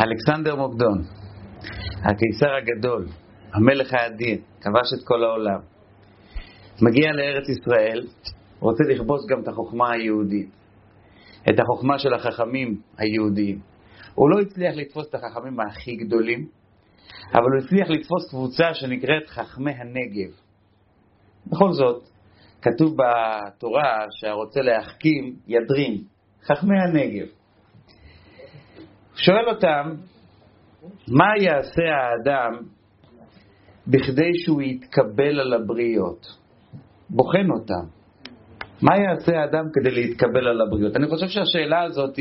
אלכסנדר מוקדון, הקיסר הגדול, המלך האדיר, כבש את כל העולם. מגיע לארץ ישראל, רוצה לכבוש גם את החוכמה היהודית, את החוכמה של החכמים היהודיים. הוא לא הצליח לתפוס את החכמים הכי גדולים, אבל הוא הצליח לתפוס קבוצה שנקראת חכמי הנגב. בכל זאת, כתוב בתורה שהרוצה להחכים ידרים, חכמי הנגב. שואל אותם, מה יעשה האדם בכדי שהוא יתקבל על הבריות? בוחן אותם. מה יעשה האדם כדי להתקבל על הבריות? אני חושב שהשאלה הזאת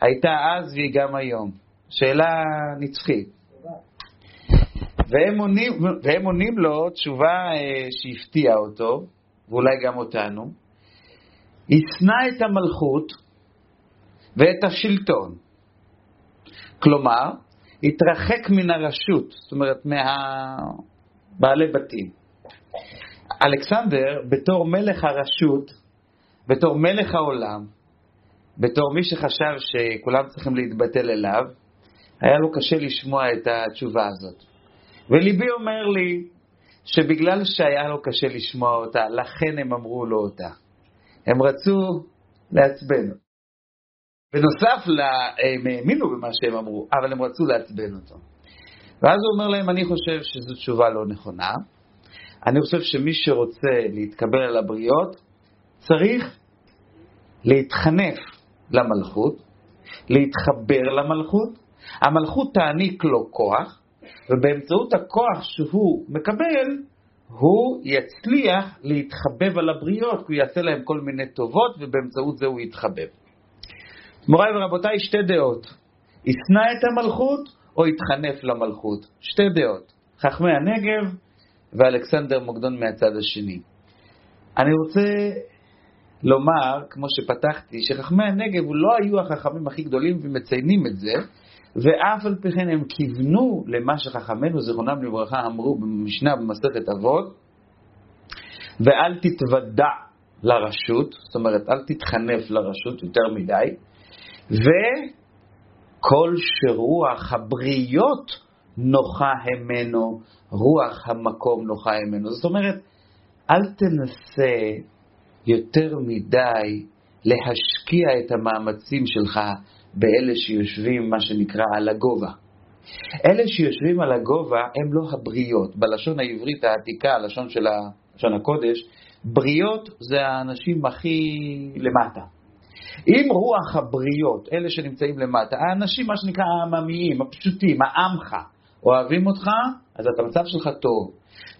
הייתה אז והיא גם היום. שאלה נצחית. והם עונים, והם עונים לו תשובה אה, שהפתיעה אותו, ואולי גם אותנו. ישנא את המלכות ואת השלטון. כלומר, התרחק מן הרשות, זאת אומרת, מהבעלי בתים. אלכסנדר, בתור מלך הרשות, בתור מלך העולם, בתור מי שחשב שכולם צריכים להתבטל אליו, היה לו קשה לשמוע את התשובה הזאת. וליבי אומר לי שבגלל שהיה לו קשה לשמוע אותה, לכן הם אמרו לו אותה. הם רצו לעצבן. בנוסף, הם האמינו במה שהם אמרו, אבל הם רצו לעצבן אותו. ואז הוא אומר להם, אני חושב שזו תשובה לא נכונה. אני חושב שמי שרוצה להתקבל על הבריות, צריך להתחנף למלכות, להתחבר למלכות, המלכות תעניק לו כוח, ובאמצעות הכוח שהוא מקבל, הוא יצליח להתחבב על הבריות, כי הוא יעשה להם כל מיני טובות, ובאמצעות זה הוא יתחבב. מוריי ורבותיי, שתי דעות. ישנא את המלכות או יתחנף למלכות? שתי דעות. חכמי הנגב ואלכסנדר מוקדון מהצד השני. אני רוצה לומר, כמו שפתחתי, שחכמי הנגב לא היו החכמים הכי גדולים ומציינים את זה, ואף על פי כן הם כיוונו למה שחכמינו, זיכרונם לברכה, אמרו במשנה במסכת אבות, ואל תתוודע לרשות, זאת אומרת, אל תתחנף לרשות יותר מדי, וכל שרוח הבריות נוחה ממנו, רוח המקום נוחה ממנו. זאת אומרת, אל תנסה יותר מדי להשקיע את המאמצים שלך באלה שיושבים, מה שנקרא, על הגובה. אלה שיושבים על הגובה הם לא הבריות. בלשון העברית העתיקה, הלשון של לשון הקודש, בריות זה האנשים הכי למטה. אם רוח הבריות, אלה שנמצאים למטה, האנשים, מה שנקרא העממיים, הפשוטים, העמך, אוהבים אותך, אז את המצב שלך טוב.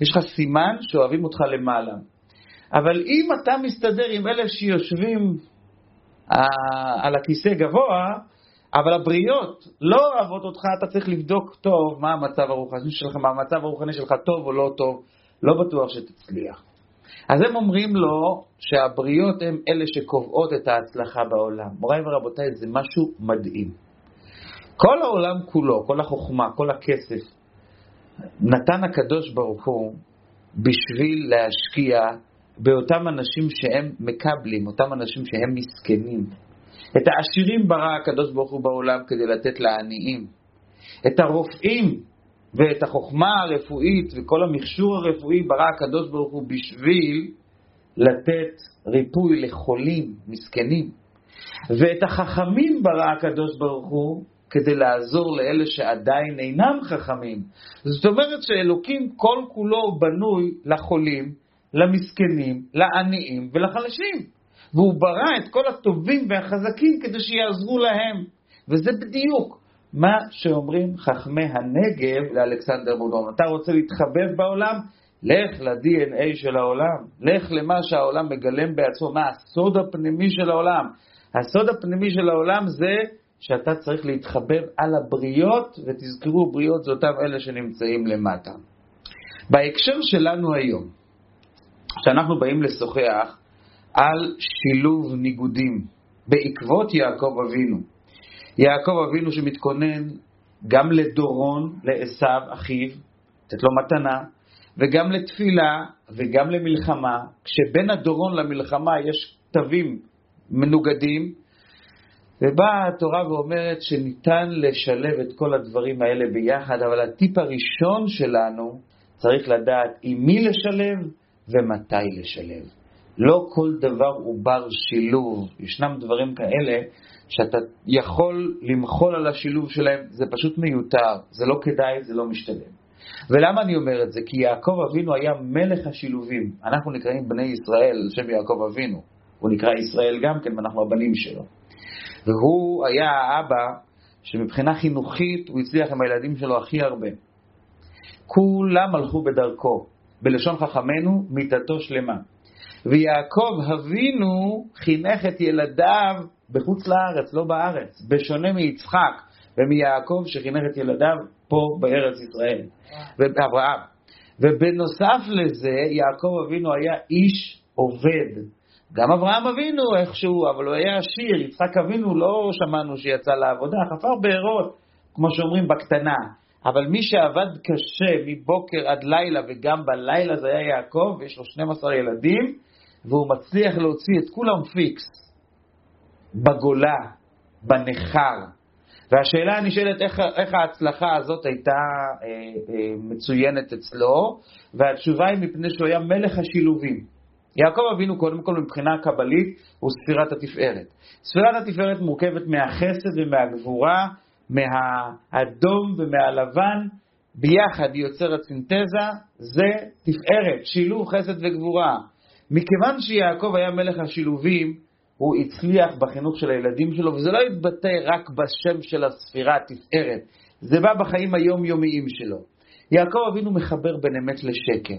יש לך סימן שאוהבים אותך למעלה. אבל אם אתה מסתדר עם אלה שיושבים על הכיסא גבוה, אבל הבריות לא אוהבות אותך, אתה צריך לבדוק טוב מה המצב הרוחני שלך, מה המצב הרוחני שלך טוב או לא טוב, לא בטוח שתצליח. אז הם אומרים לו שהבריות הן אלה שקובעות את ההצלחה בעולם. מוריי ורבותיי, זה משהו מדהים. כל העולם כולו, כל החוכמה, כל הכסף, נתן הקדוש ברוך הוא בשביל להשקיע באותם אנשים שהם מקבלים, אותם אנשים שהם מסכנים. את העשירים ברא הקדוש ברוך הוא בעולם כדי לתת לעניים. את הרופאים ואת החוכמה הרפואית וכל המכשור הרפואי ברא הקדוש ברוך הוא בשביל לתת ריפוי לחולים מסכנים. ואת החכמים ברא הקדוש ברוך הוא כדי לעזור לאלה שעדיין אינם חכמים. זאת אומרת שאלוקים כל כולו בנוי לחולים, למסכנים, לעניים ולחלשים. והוא ברא את כל הטובים והחזקים כדי שיעזרו להם. וזה בדיוק מה שאומרים חכמי הנגב לאלכסנדר מודרון. אתה רוצה להתחבב בעולם? לך ל-DNA של העולם, לך למה שהעולם מגלם בעצמו, מה הסוד הפנימי של העולם. הסוד הפנימי של העולם זה שאתה צריך להתחבב על הבריות, ותזכרו, בריות זה אותם אלה שנמצאים למטה. בהקשר שלנו היום, שאנחנו באים לשוחח על שילוב ניגודים בעקבות יעקב אבינו. יעקב אבינו שמתכונן גם לדורון, לעשו, אחיו, לתת לו מתנה, וגם לתפילה וגם למלחמה, כשבין הדורון למלחמה יש תווים מנוגדים, ובאה התורה ואומרת שניתן לשלב את כל הדברים האלה ביחד, אבל הטיפ הראשון שלנו צריך לדעת עם מי לשלב ומתי לשלב. לא כל דבר הוא בר שילוב. ישנם דברים כאלה שאתה יכול למחול על השילוב שלהם, זה פשוט מיותר, זה לא כדאי, זה לא משתלם. ולמה אני אומר את זה? כי יעקב אבינו היה מלך השילובים. אנחנו נקראים בני ישראל על שם יעקב אבינו. הוא נקרא ישראל גם כן, ואנחנו הבנים שלו. והוא היה האבא שמבחינה חינוכית הוא הצליח עם הילדים שלו הכי הרבה. כולם הלכו בדרכו, בלשון חכמינו, מיתתו שלמה. ויעקב אבינו חינך את ילדיו בחוץ לארץ, לא בארץ, בשונה מיצחק ומיעקב שחינך את ילדיו פה בארץ ישראל, ואברהם. ובנוסף לזה, יעקב אבינו היה איש עובד. גם אברהם אבינו איכשהו, אבל הוא היה עשיר, יצחק אבינו לא שמענו שיצא לעבודה, חפר בארות, כמו שאומרים, בקטנה. אבל מי שעבד קשה מבוקר עד לילה, וגם בלילה זה היה יעקב, ויש לו 12 ילדים, והוא מצליח להוציא את כולם פיקס, בגולה, בניכר. והשאלה הנשאלת, איך, איך ההצלחה הזאת הייתה אה, אה, מצוינת אצלו, והתשובה היא מפני שהוא היה מלך השילובים. יעקב אבינו, קודם כל, מבחינה קבלית, הוא ספירת התפארת. ספירת התפארת מורכבת מהחסד ומהגבורה, מהאדום ומהלבן, ביחד היא יוצרת סינתזה, זה תפארת, שילוב חסד וגבורה. מכיוון שיעקב היה מלך השילובים, הוא הצליח בחינוך של הילדים שלו, וזה לא התבטא רק בשם של הספירה, התפארת, זה בא בחיים היומיומיים שלו. יעקב אבינו מחבר בין אמת לשקר.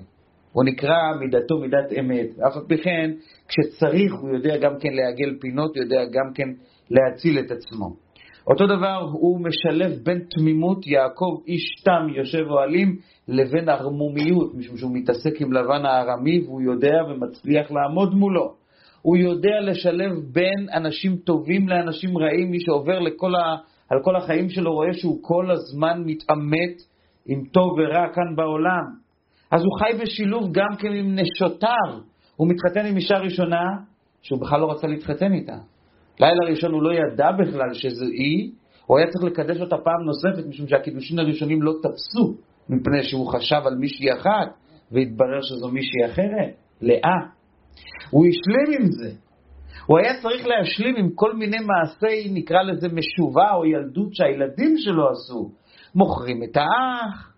הוא נקרא מידתו מידת אמת. אף על פי כן, כשצריך הוא יודע גם כן לעגל פינות, הוא יודע גם כן להציל את עצמו. אותו דבר הוא משלב בין תמימות יעקב איש תם יושב אוהלים לבין ערמומיות, משום שהוא מתעסק עם לבן הארמי והוא יודע ומצליח לעמוד מולו. הוא יודע לשלב בין אנשים טובים לאנשים רעים, מי שעובר לכל ה... על כל החיים שלו רואה שהוא כל הזמן מתעמת עם טוב ורע כאן בעולם. אז הוא חי בשילוב גם כן עם נשותיו. הוא מתחתן עם אישה ראשונה שהוא בכלל לא רצה להתחתן איתה. לילה ראשון הוא לא ידע בכלל שזו היא, הוא היה צריך לקדש אותה פעם נוספת, משום שהקידושין הראשונים לא תפסו, מפני שהוא חשב על מישהי אחת, והתברר שזו מישהי אחרת, לאה. הוא השלים עם זה. הוא היה צריך להשלים עם כל מיני מעשי, נקרא לזה משובה או ילדות שהילדים שלו עשו. מוכרים את האח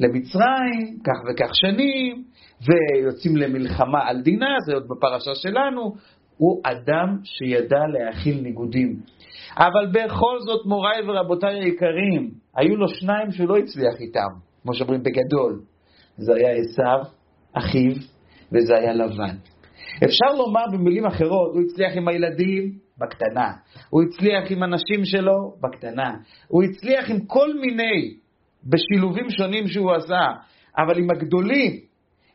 למצרים, כך וכך שנים, ויוצאים למלחמה על דינה, זה עוד בפרשה שלנו, הוא אדם שידע להכיל ניגודים. אבל בכל זאת, מוריי ורבותיי היקרים, היו לו שניים שהוא לא הצליח איתם, כמו שאומרים בגדול. זה היה עשיו, אחיו, וזה היה לבן. אפשר לומר במילים אחרות, הוא הצליח עם הילדים בקטנה, הוא הצליח עם הנשים שלו בקטנה, הוא הצליח עם כל מיני, בשילובים שונים שהוא עשה, אבל עם הגדולים,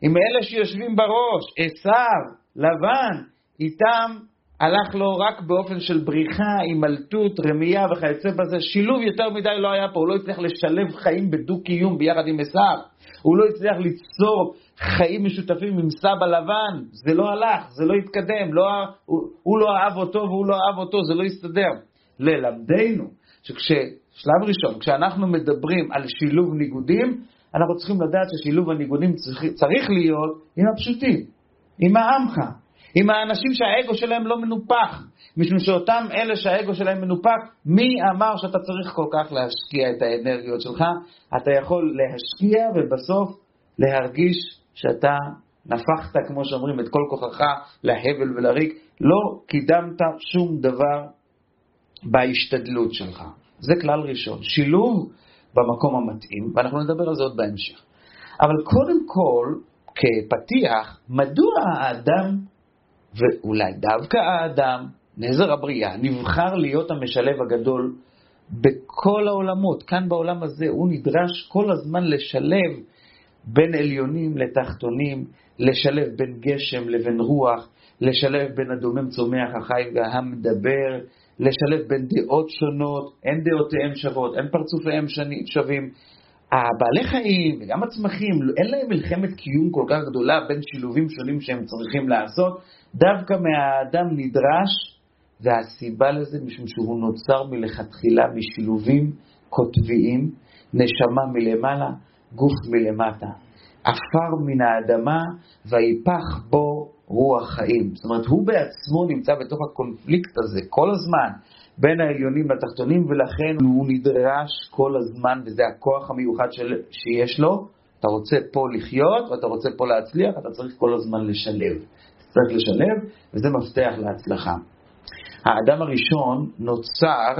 עם אלה שיושבים בראש, עשיו, לבן, איתם הלך לו רק באופן של בריחה, הימלטות, רמייה וכיוצא בזה. שילוב יותר מדי לא היה פה, הוא לא הצליח לשלב חיים בדו-קיום ביחד עם עשיו. הוא לא הצליח ליצור חיים משותפים עם סבא לבן, זה לא הלך, זה לא התקדם, לא, הוא, הוא לא אהב אותו והוא לא אהב אותו, זה לא הסתדר. ללמדנו שכששלב ראשון, כשאנחנו מדברים על שילוב ניגודים, אנחנו צריכים לדעת ששילוב הניגודים צריך, צריך להיות עם הפשוטים, עם העמך, עם האנשים שהאגו שלהם לא מנופח, משום שאותם אלה שהאגו שלהם מנופח, מי אמר שאתה צריך כל כך להשקיע את האנרגיות שלך? אתה יכול להשקיע ובסוף להרגיש שאתה נפחת, כמו שאומרים, את כל כוחך להבל ולריק, לא קידמת שום דבר בהשתדלות שלך. זה כלל ראשון. שילוב במקום המתאים, ואנחנו נדבר על זה עוד בהמשך. אבל קודם כל, כפתיח, מדוע האדם ואולי דווקא האדם, נזר הבריאה, נבחר להיות המשלב הגדול בכל העולמות. כאן בעולם הזה הוא נדרש כל הזמן לשלב בין עליונים לתחתונים, לשלב בין גשם לבין רוח, לשלב בין הדומם צומח החי והמדבר, לשלב בין דעות שונות, אין דעותיהם שוות, אין פרצופיהם שווים. הבעלי חיים וגם הצמחים, אין להם מלחמת קיום כל כך גדולה בין שילובים שונים שהם צריכים לעשות, דווקא מהאדם נדרש והסיבה לזה משום שהוא נוצר מלכתחילה משילובים קוטביים, נשמה מלמעלה, גוף מלמטה. עפר מן האדמה ויפח בו רוח חיים. זאת אומרת, הוא בעצמו נמצא בתוך הקונפליקט הזה כל הזמן, בין העליונים לתחתונים, ולכן הוא נדרש כל הזמן, וזה הכוח המיוחד של, שיש לו. אתה רוצה פה לחיות, ואתה רוצה פה להצליח, אתה צריך כל הזמן לשלב. צריך לשלב, וזה מפתח להצלחה. האדם הראשון נוצר,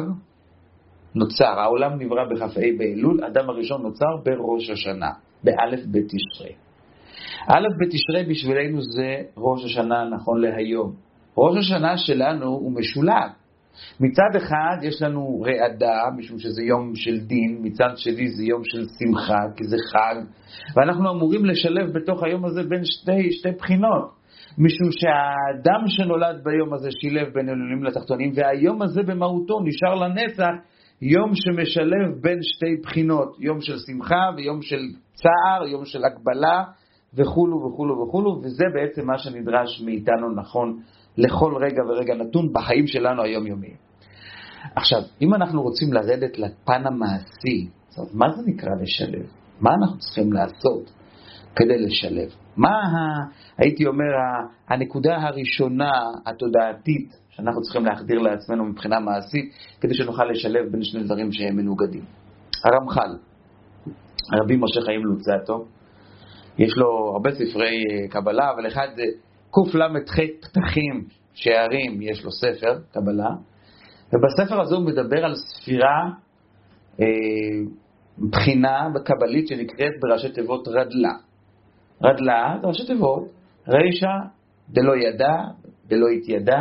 נוצר, העולם נברא בכ"ה באלול, האדם הראשון נוצר בראש השנה, באלף בתשרי. א' בתשרי בשבילנו זה ראש השנה נכון להיום. ראש השנה שלנו הוא משולב. מצד אחד יש לנו רעדה, משום שזה יום של דין, מצד שני זה יום של שמחה, כי זה חג, ואנחנו אמורים לשלב בתוך היום הזה בין שתי, שתי בחינות. משום שהאדם שנולד ביום הזה שילב בין אלולים לתחתונים, והיום הזה במהותו נשאר לנצח יום שמשלב בין שתי בחינות, יום של שמחה ויום של צער, יום של הגבלה וכולו וכולו וכולו, וזה בעצם מה שנדרש מאיתנו נכון לכל רגע ורגע נתון בחיים שלנו היומיומיים. עכשיו, אם אנחנו רוצים לרדת לפן המעשי, אומרת, מה זה נקרא לשלב? מה אנחנו צריכים לעשות כדי לשלב? מה, ה, הייתי אומר, הנקודה הראשונה התודעתית שאנחנו צריכים להחדיר לעצמנו מבחינה מעשית, כדי שנוכל לשלב בין שני דברים שהם מנוגדים? הרמח"ל, רבי משה חיים לוצטו, יש לו הרבה ספרי קבלה, אבל אחד קל"ח פתחים, שערים, יש לו ספר קבלה, ובספר הזה הוא מדבר על ספירה, אה, בחינה קבלית שנקראת בראשי תיבות רדלה. רדלה ראשי תיבות, רישא דלא ידע, דלא התיידע.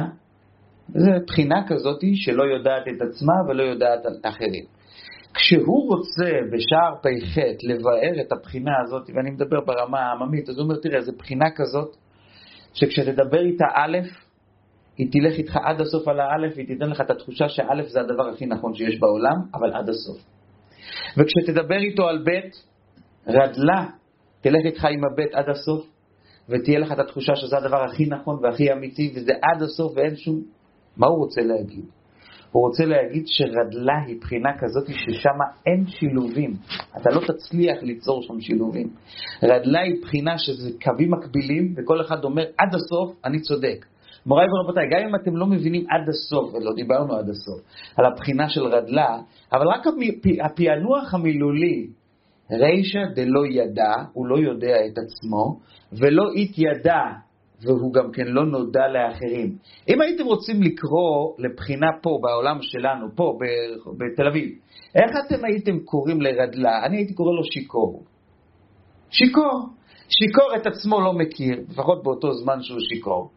זו בחינה כזאת שלא יודעת את עצמה ולא יודעת על אחרים. כשהוא רוצה בשער פ"ח לבאר את הבחינה הזאת, ואני מדבר ברמה העממית, אז הוא אומר, תראה, זו בחינה כזאת, שכשתדבר איתה א', היא תלך איתך עד הסוף על האלף, והיא תיתן לך את התחושה שא' זה הדבר הכי נכון שיש בעולם, אבל עד הסוף. וכשתדבר איתו על ב', רדלה, תלך איתך עם הב' עד הסוף, ותהיה לך את התחושה שזה הדבר הכי נכון והכי אמיתי, וזה עד הסוף ואין שום... מה הוא רוצה להגיד? הוא רוצה להגיד שרדלה היא בחינה כזאת ששם אין שילובים. אתה לא תצליח ליצור שם שילובים. רדלה היא בחינה שזה קווים מקבילים, וכל אחד אומר עד הסוף, אני צודק. מוריי ורבותיי, גם אם אתם לא מבינים עד הסוף, ולא דיברנו עד הסוף, על הבחינה של רדלה, אבל רק הפענוח המילולי, רישא דלא ידע, הוא לא יודע את עצמו, ולא התיידע, והוא גם כן לא נודע לאחרים. אם הייתם רוצים לקרוא לבחינה פה, בעולם שלנו, פה, בתל אביב, איך אתם הייתם קוראים לרדלה? אני הייתי קורא לו שיכור. שיכור. שיכור את עצמו לא מכיר, לפחות באותו זמן שהוא שיכור.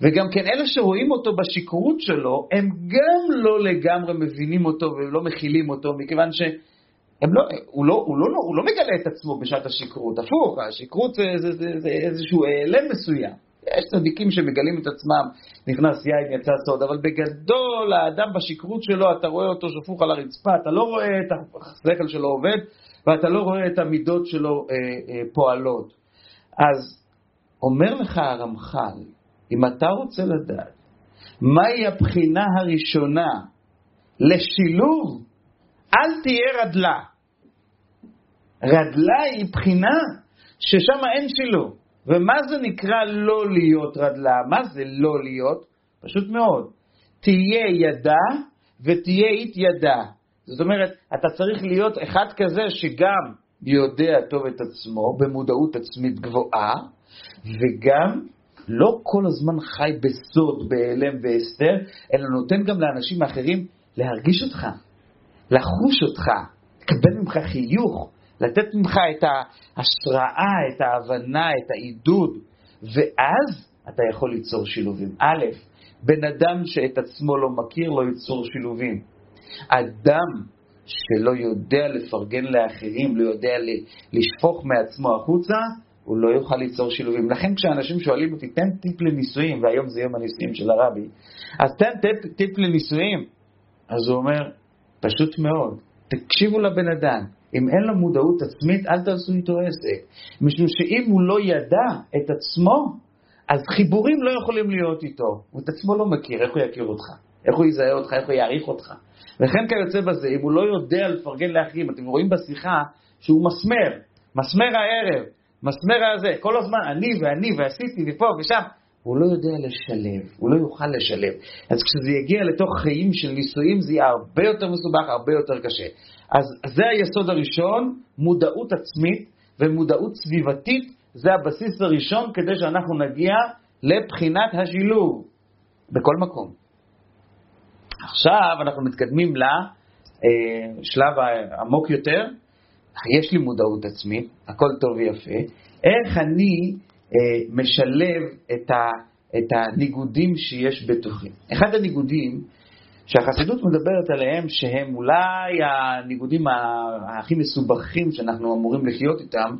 וגם כן אלה שרואים אותו בשכרות שלו, הם גם לא לגמרי מבינים אותו ולא מכילים אותו, מכיוון ש... לא, הוא, לא, הוא, לא, הוא לא מגלה את עצמו בשעת השכרות, הפוך, השכרות זה, זה, זה, זה איזשהו העלם מסוים. יש צדיקים שמגלים את עצמם, נכנס יין, יצא סוד, אבל בגדול האדם בשכרות שלו, אתה רואה אותו שפוך על הרצפה, אתה לא רואה את השכל שלו עובד, ואתה לא רואה את המידות שלו אה, אה, פועלות. אז אומר לך הרמח"ל, אם אתה רוצה לדעת מהי הבחינה הראשונה לשילוב, אל תהיה רדלה. רדלה היא בחינה ששם אין שילוב. ומה זה נקרא לא להיות רדלה? מה זה לא להיות? פשוט מאוד. תהיה ידע ותהיה התיידע. זאת אומרת, אתה צריך להיות אחד כזה שגם יודע טוב את עצמו, במודעות עצמית גבוהה, וגם לא כל הזמן חי בסוד, בהיעלם והסתר, אלא נותן גם לאנשים אחרים להרגיש אותך, לחוש אותך, לקבל ממך חיוך, לתת ממך את ההשראה, את ההבנה, את העידוד, ואז אתה יכול ליצור שילובים. א', בן אדם שאת עצמו לא מכיר לא ייצור שילובים. אדם שלא יודע לפרגן לאחרים, לא יודע לשפוך מעצמו החוצה, הוא לא יוכל ליצור שילובים. לכן כשאנשים שואלים אותי, תן טיפ לנישואים, והיום זה יום הנישואים של הרבי, אז תן טיפ, לנישואים. אז הוא אומר, פשוט מאוד, תקשיבו לבן אדם, אם אין לו מודעות עצמית, אל תעשו איתו עסק. משום שאם הוא לא ידע את עצמו, אז חיבורים לא יכולים להיות איתו. הוא את עצמו לא מכיר, איך הוא יכיר אותך? איך הוא יזהה אותך, איך הוא יעריך אותך. וכן כיוצא בזה, אם הוא לא יודע לפרגן לאחרים, אתם רואים בשיחה שהוא מסמר, מסמר הערב, מסמר הזה, כל הזמן אני ואני ועשיתי ופה ושם, הוא לא יודע לשלב, הוא לא יוכל לשלב. אז כשזה יגיע לתוך חיים של נישואים זה יהיה הרבה יותר מסובך, הרבה יותר קשה. אז זה היסוד הראשון, מודעות עצמית ומודעות סביבתית, זה הבסיס הראשון כדי שאנחנו נגיע לבחינת השילוב בכל מקום. עכשיו אנחנו מתקדמים לשלב העמוק יותר, יש לי מודעות עצמית, הכל טוב ויפה, איך אני אה, משלב את, ה, את הניגודים שיש בתוכי. אחד הניגודים שהחסידות מדברת עליהם, שהם אולי הניגודים הכי מסובכים שאנחנו אמורים לחיות איתם,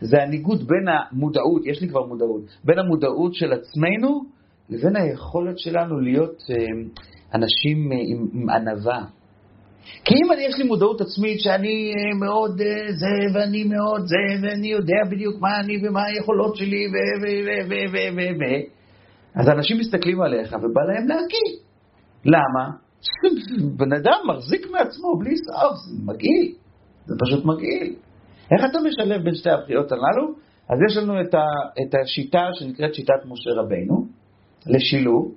זה הניגוד בין המודעות, יש לי כבר מודעות, בין המודעות של עצמנו לבין היכולת שלנו להיות אה, אנשים אה, עם ענווה. כי אם יש לי מודעות עצמית שאני אה, מאוד זה, ואני מאוד זה, ואני יודע בדיוק מה אני ומה היכולות שלי, ו... ו... ו... ו... ו... ו... ו... אז אנשים מסתכלים עליך ובא להם להקיא. למה? בן אדם מחזיק מעצמו בלי סוף, זה מגעיל. זה פשוט מגעיל. איך אתה משלב בין שתי הבחירות הללו? אז יש לנו את, ה, את השיטה שנקראת שיטת משה רבינו, לשילוב,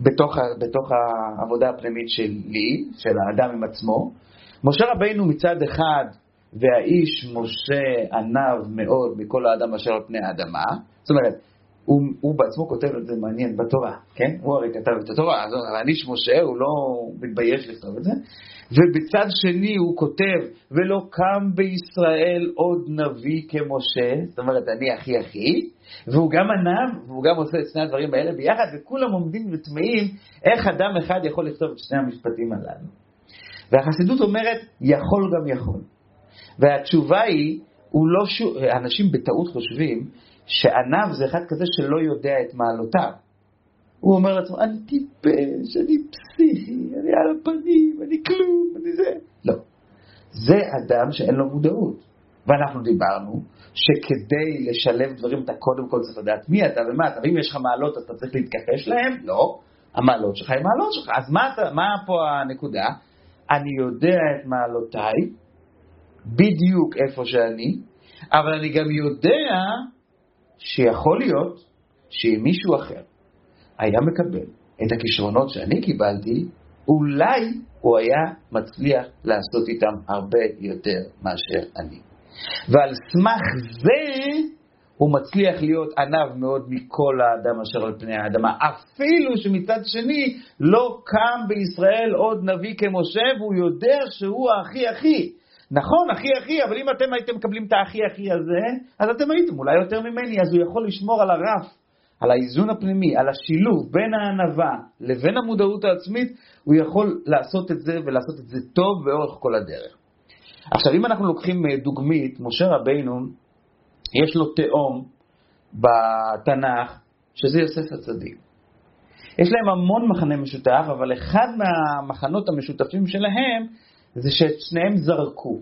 בתוך, בתוך העבודה הפנימית שלי, של האדם עם עצמו. משה רבינו מצד אחד, והאיש משה עניו מאוד מכל האדם אשר על פני האדמה, זאת אומרת, הוא, הוא בעצמו כותב את זה מעניין בתורה, כן? הוא הרי כתב את התורה, אז האיש משה, הוא לא מתבייש לכתוב את זה. ובצד שני הוא כותב, ולא קם בישראל עוד נביא כמשה, זאת אומרת, אני הכי הכי, והוא גם ענב, והוא גם עושה את שני הדברים האלה ביחד, וכולם עומדים ותמהים איך אדם אחד יכול לכתוב את שני המשפטים הללו. והחסידות אומרת, יכול גם יכול. והתשובה היא, לא ש... אנשים בטעות חושבים שענב זה אחד כזה שלא יודע את מעלותיו. הוא אומר לעצמו, אני טיפש, אני פסיכי, אני על הפנים, אני כלום, אני זה. לא. זה אדם שאין לו מודעות. ואנחנו דיברנו שכדי לשלב דברים אתה קודם כל צריך לדעת מי אתה ומה אתה, ואם יש לך מעלות אתה צריך להתכחש להם? לא. המעלות שלך הן מעלות שלך. אז מה, אתה, מה פה הנקודה? אני יודע את מעלותיי, בדיוק איפה שאני, אבל אני גם יודע שיכול להיות שאם מישהו אחר היה מקבל את הכישרונות שאני קיבלתי, אולי הוא היה מצליח לעשות איתם הרבה יותר מאשר אני. ועל סמך זה הוא מצליח להיות עניו מאוד מכל האדם אשר על פני האדמה, אפילו שמצד שני לא קם בישראל עוד נביא כמשה והוא יודע שהוא הכי הכי. נכון, אחי אחי, אבל אם אתם הייתם מקבלים את האחי אחי הזה, אז אתם הייתם אולי יותר ממני, אז הוא יכול לשמור על הרף על האיזון הפנימי, על השילוב בין הענווה לבין המודעות העצמית, הוא יכול לעשות את זה ולעשות את זה טוב לאורך כל הדרך. עכשיו, אם אנחנו לוקחים אה, דוגמית, משה רבינו, יש לו תאום בתנ"ך, שזה יוסף הצדיק. יש להם המון מחנה משותף, אבל אחד מהמחנות המשותפים שלהם זה שאת שניהם זרקו.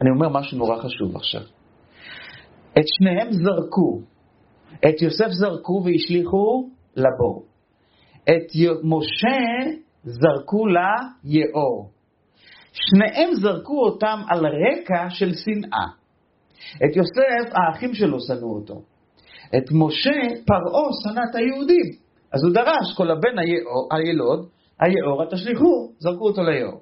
אני אומר משהו נורא חשוב עכשיו. את שניהם זרקו. את יוסף זרקו והשליכו לבור. את משה זרקו ליאור. שניהם זרקו אותם על רקע של שנאה. את יוסף, האחים שלו שנאו אותו. את משה, פרעה שנא את היהודים. אז הוא דרש, כל הבן הילוד, היאור, תשליכו, זרקו אותו ליאור.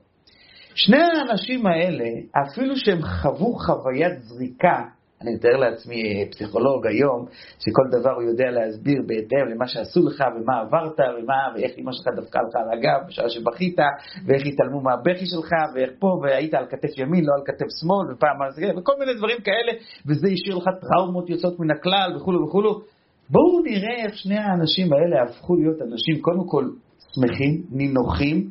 שני האנשים האלה, אפילו שהם חוו חוויית זריקה אני מתאר לעצמי אה, פסיכולוג היום, שכל דבר הוא יודע להסביר בהתאם למה שעשו לך ומה עברת ומה, ואיך אמא שלך דפקה לך על הגב בשעה שבכית, ואיך התעלמו מהבכי שלך, ואיך פה, והיית על כתף ימין, לא על כתף שמאל, ופעם זה, וכל מיני דברים כאלה, וזה השאיר לך טראומות יוצאות מן הכלל וכולו וכולו. בואו נראה איך שני האנשים האלה הפכו להיות אנשים קודם כל שמחים, נינוחים,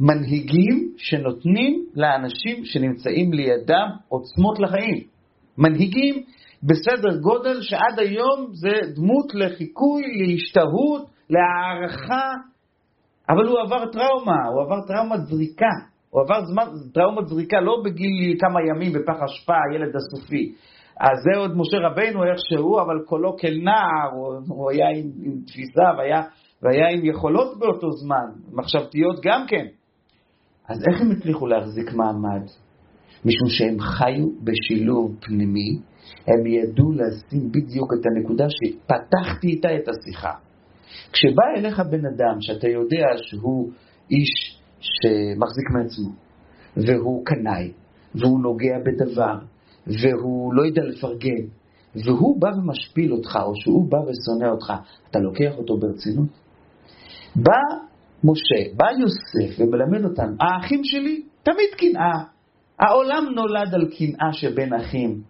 מנהיגים שנותנים לאנשים שנמצאים לידם עוצמות לחיים. מנהיגים בסדר גודל שעד היום זה דמות לחיקוי, להשתהות, להערכה, אבל הוא עבר טראומה, הוא עבר טראומת זריקה. הוא עבר זמן, טראומת זריקה לא בגיל כמה ימים בפח אשפה, הילד הסופי. אז זה עוד משה רבינו איך שהוא, אבל קולו כנער, הוא, הוא היה עם, עם תפיסה והיה והיה עם יכולות באותו זמן, מחשבתיות גם כן. אז איך הם הצליחו להחזיק מעמד? משום שהם חיו בשילוב פנימי, הם ידעו לשים בדיוק את הנקודה שפתחתי איתה את השיחה. כשבא אליך בן אדם שאתה יודע שהוא איש שמחזיק מעצמו, והוא קנאי, והוא נוגע בדבר, והוא לא יודע לפרגן, והוא בא ומשפיל אותך, או שהוא בא ושונא אותך, אתה לוקח אותו ברצינות? בא משה, בא יוסף ומלמד אותנו, האחים שלי תמיד קנאה. העולם נולד על קנאה שבין אחים.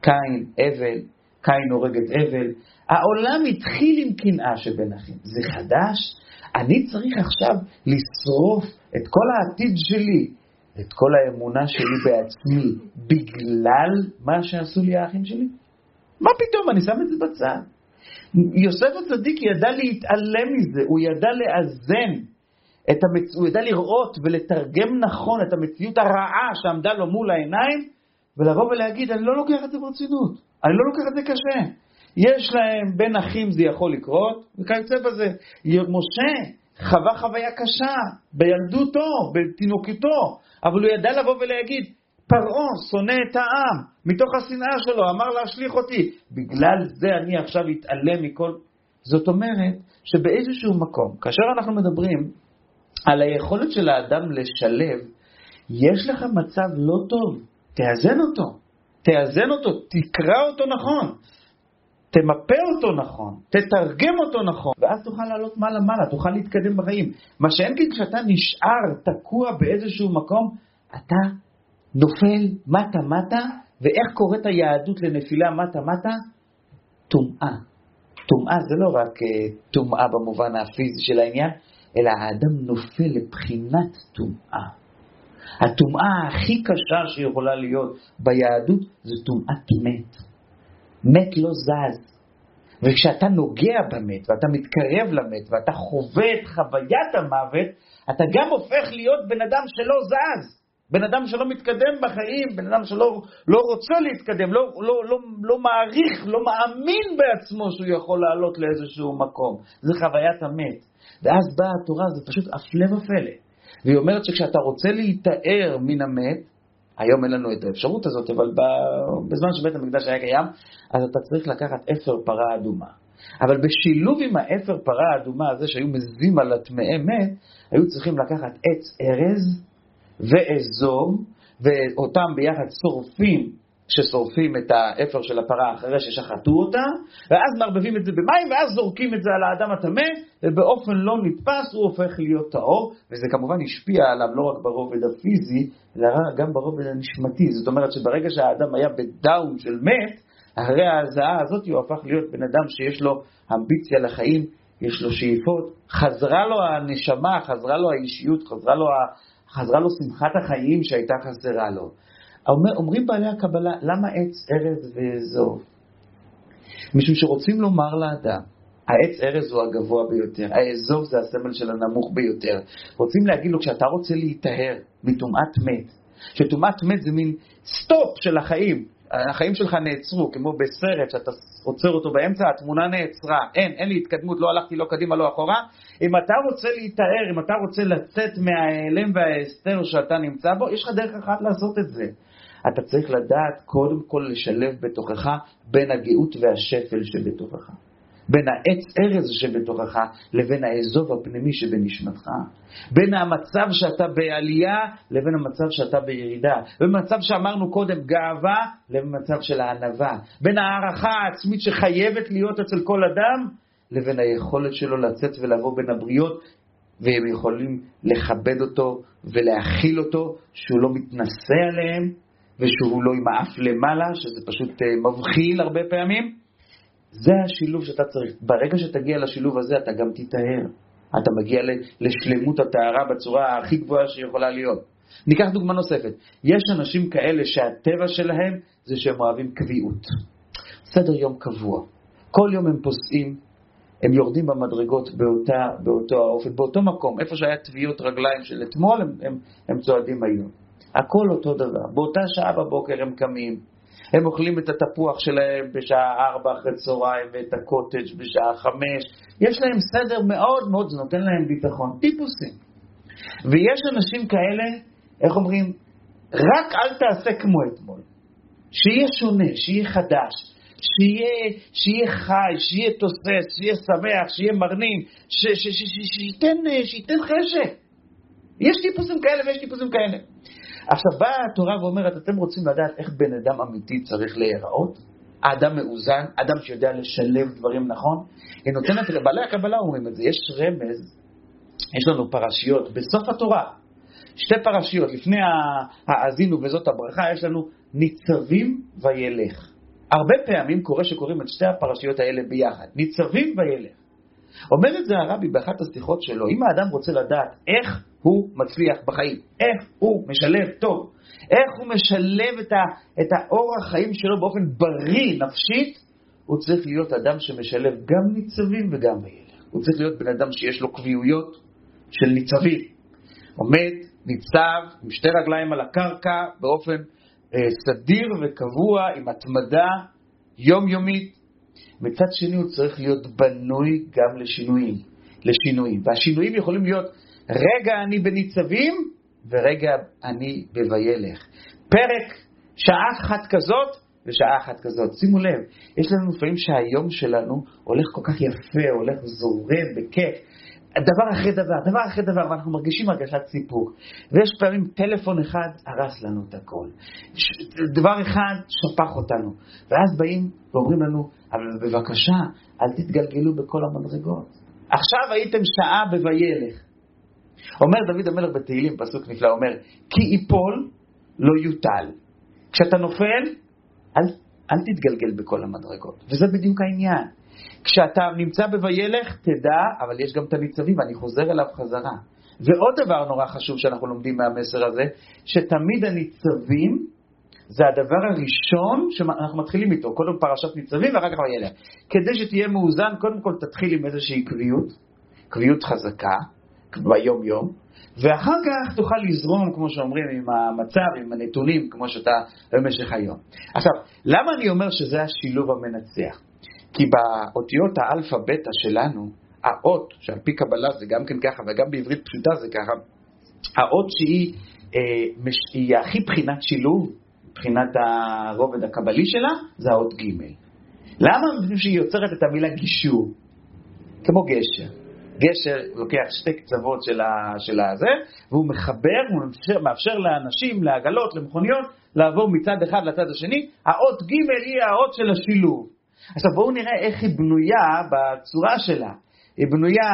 קין, אבל, קין הורג את אבל. העולם התחיל עם קנאה שבין אחים. זה חדש? אני צריך עכשיו לשרוף את כל העתיד שלי, את כל האמונה שלי בעצמי, בגלל מה שעשו לי האחים שלי? מה פתאום, אני שם את זה בצד. יוסף הצדיק ידע להתעלם מזה, הוא ידע לאזן, את המצ... הוא ידע לראות ולתרגם נכון את המציאות הרעה שעמדה לו מול העיניים, ולבוא ולהגיד, אני לא לוקח את זה ברצינות, אני לא לוקח את זה קשה. יש להם בין אחים זה יכול לקרות, וכיוצא בזה. משה חווה חוויה קשה בילדותו, בתינוקתו, אבל הוא ידע לבוא ולהגיד, פרעה שונא את העם, מתוך השנאה שלו, אמר להשליך אותי. בגלל זה אני עכשיו אתעלם מכל... זאת אומרת שבאיזשהו מקום, כאשר אנחנו מדברים על היכולת של האדם לשלב, יש לך מצב לא טוב, תאזן אותו, תאזן אותו, תקרא אותו נכון, תמפה אותו נכון, תתרגם אותו נכון, ואז תוכל לעלות מעלה-מעלה, תוכל להתקדם בחיים. מה שאין כן כשאתה נשאר תקוע באיזשהו מקום, אתה נופל מטה-מטה, ואיך קוראת היהדות לנפילה מטה-מטה? טומאה. טומאה זה לא רק אה, טומאה במובן הפיזי של העניין, אלא האדם נופל לבחינת טומאה. הטומאה הכי קשה שיכולה להיות ביהדות זה טומאת מת. מת לא זז. וכשאתה נוגע במת ואתה מתקרב למת ואתה חווה את חוויית המוות, אתה גם הופך להיות בן אדם שלא זז. בן אדם שלא מתקדם בחיים, בן אדם שלא לא רוצה להתקדם, לא, לא, לא, לא מעריך, לא מאמין בעצמו שהוא יכול לעלות לאיזשהו מקום. זה חוויית המת. ואז באה התורה, זה פשוט הפלא ופלא. והיא אומרת שכשאתה רוצה להיטהר מן המת, היום אין לנו את האפשרות הזאת, אבל בזמן שבית המקדש היה קיים, אז אתה צריך לקחת אפר פרה אדומה. אבל בשילוב עם האפר פרה האדומה הזה שהיו מזים על הטמאי מת, היו צריכים לקחת עץ ארז ואזור, ואותם ביחד שורפים כששורפים את האפר של הפרה אחרי ששחטו אותה, ואז מערבבים את זה במים, ואז זורקים את זה על האדם הטמא, ובאופן לא נתפס הוא הופך להיות טהור, וזה כמובן השפיע עליו לא רק ברובד הפיזי, אלא גם ברובד הנשמתי. זאת אומרת שברגע שהאדם היה בדאון של מת, אחרי ההזעה הזאת הוא הפך להיות בן אדם שיש לו אמביציה לחיים, יש לו שאיפות, חזרה לו הנשמה, חזרה לו האישיות, חזרה לו, חזרה לו שמחת החיים שהייתה חסרה לו. אומר, אומרים בעלי הקבלה, למה עץ ארז ואזוב? משום שרוצים לומר לאדם, העץ ארז הוא הגבוה ביותר, האזוב זה הסמל של הנמוך ביותר. רוצים להגיד לו, כשאתה רוצה להיטהר מטומאת מת, שטומאת מת זה מין סטופ של החיים, החיים שלך נעצרו, כמו בסרט שאתה עוצר אותו באמצע, התמונה נעצרה, אין, אין לי התקדמות, לא הלכתי לא קדימה, לא אחורה. אם אתה רוצה להיטהר, אם אתה רוצה לצאת מההיעלם וההסתר שאתה נמצא בו, יש לך דרך אחת לעשות את זה. אתה צריך לדעת קודם כל לשלב בתוכך בין הגאות והשפל שבתוכך. בין העץ ארז שבתוכך לבין האזוב הפנימי שבנשמתך. בין המצב שאתה בעלייה לבין המצב שאתה בירידה. בין המצב שאמרנו קודם גאווה לבין מצב של הענווה. בין הערכה העצמית שחייבת להיות אצל כל אדם לבין היכולת שלו לצאת ולבוא בין הבריות והם יכולים לכבד אותו ולהכיל אותו, שהוא לא מתנשא עליהם, ושהוא לא עם האף למעלה, שזה פשוט אה, מבחיל הרבה פעמים. זה השילוב שאתה צריך. ברגע שתגיע לשילוב הזה, אתה גם תיטהר. אתה מגיע לשלמות הטהרה בצורה הכי גבוהה שיכולה להיות. ניקח דוגמה נוספת. יש אנשים כאלה שהטבע שלהם זה שהם אוהבים קביעות. סדר יום קבוע. כל יום הם פוסעים, הם יורדים במדרגות באותה, באותו האופן, באותו מקום, איפה שהיה טביעות רגליים של אתמול, הם, הם, הם צועדים היום. הכל אותו דבר. באותה שעה בבוקר הם קמים, הם אוכלים את התפוח שלהם בשעה ארבע אחרי צהריים ואת הקוטג' בשעה חמש. יש להם סדר מאוד מאוד, זה נותן להם ביטחון. טיפוסים. ויש אנשים כאלה, איך אומרים, רק אל תעשה כמו אתמול. שיהיה שונה, שיהיה חדש, שיהיה, שיהיה חי, שיהיה תוסס, שיהיה שמח, שיהיה מרנין, ש, ש, ש, ש, שייתן, שייתן חשק. יש טיפוסים כאלה ויש טיפוסים כאלה. עכשיו באה התורה ואומרת, אתם רוצים לדעת איך בן אדם אמיתי צריך להיראות? האדם מאוזן, אדם שיודע לשלב דברים נכון? היא נותנת, בעלי הקבלה אומרים את זה, יש רמז, יש לנו פרשיות בסוף התורה, שתי פרשיות, לפני האזינו וזאת הברכה, יש לנו ניצבים וילך. הרבה פעמים קורה שקוראים את שתי הפרשיות האלה ביחד, ניצבים וילך. אומר את זה הרבי באחת השיחות שלו, אם האדם רוצה לדעת איך הוא מצליח בחיים, איך הוא משלב טוב, איך הוא משלב את, ה, את האורח חיים שלו באופן בריא נפשית, הוא צריך להיות אדם שמשלב גם ניצבים וגם וילך. הוא צריך להיות בן אדם שיש לו קביעויות של ניצבים. עומד, ניצב, עם שתי רגליים על הקרקע, באופן אה, סדיר וקבוע, עם התמדה יומיומית. מצד שני הוא צריך להיות בנוי גם לשינויים, לשינויים. והשינויים יכולים להיות רגע אני בניצבים ורגע אני בוילך. פרק, שעה אחת כזאת ושעה אחת כזאת. שימו לב, יש לנו לפעמים שהיום שלנו הולך כל כך יפה, הולך זורם בכיף. דבר אחרי דבר, דבר אחרי דבר, ואנחנו מרגישים הרגשת סיפוק. ויש פעמים טלפון אחד הרס לנו את הכל. דבר אחד שפך אותנו. ואז באים ואומרים לנו, אבל בבקשה, אל תתגלגלו בכל המדרגות. עכשיו הייתם שעה בוילך. אומר דוד המלך בתהילים, פסוק נפלא, אומר, כי יפול לא יוטל. כשאתה נופל, אל, אל תתגלגל בכל המדרגות. וזה בדיוק העניין. כשאתה נמצא בוילך, תדע, אבל יש גם את הניצבים, ואני חוזר אליו חזרה. ועוד דבר נורא חשוב שאנחנו לומדים מהמסר הזה, שתמיד הניצבים זה הדבר הראשון שאנחנו מתחילים איתו, קודם פרשת ניצבים ואחר כך וילך. כדי שתהיה מאוזן, קודם כל תתחיל עם איזושהי קביעות, קביעות חזקה, ביום-יום, ואחר כך תוכל לזרום, כמו שאומרים, עם המצב, עם הנתונים, כמו שאתה במשך היום. עכשיו, למה אני אומר שזה השילוב המנצח? כי באותיות האלפא-בטא שלנו, האות, שעל פי קבלה זה גם כן ככה, וגם בעברית פשוטה זה ככה, האות שהיא אה, מש, היא הכי בחינת שילוב, מבחינת הרובד הקבלי שלה, זה האות ג'. למה? מפני שהיא יוצרת את המילה גישור, כמו גשר. גשר לוקח שתי קצוות של, ה, של הזה, והוא מחבר, הוא מאפשר, מאפשר לאנשים, לעגלות, למכוניות, לעבור מצד אחד לצד השני. האות ג' היא האות של השילוב. עכשיו בואו נראה איך היא בנויה בצורה שלה. היא בנויה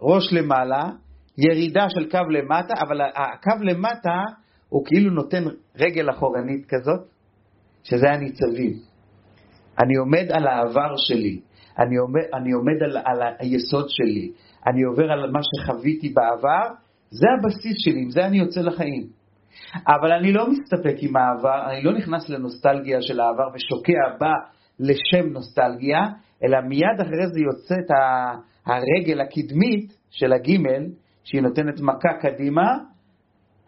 ראש למעלה, ירידה של קו למטה, אבל הקו למטה הוא כאילו נותן רגל אחורנית כזאת, שזה הניצבים. אני עומד על העבר שלי, אני עומד, אני עומד על, על היסוד שלי, אני עובר על מה שחוויתי בעבר, זה הבסיס שלי, עם זה אני יוצא לחיים. אבל אני לא מסתפק עם העבר, אני לא נכנס לנוסטלגיה של העבר ושוקע בה לשם נוסטלגיה, אלא מיד אחרי זה יוצאת הרגל הקדמית של הגימל, שהיא נותנת מכה קדימה,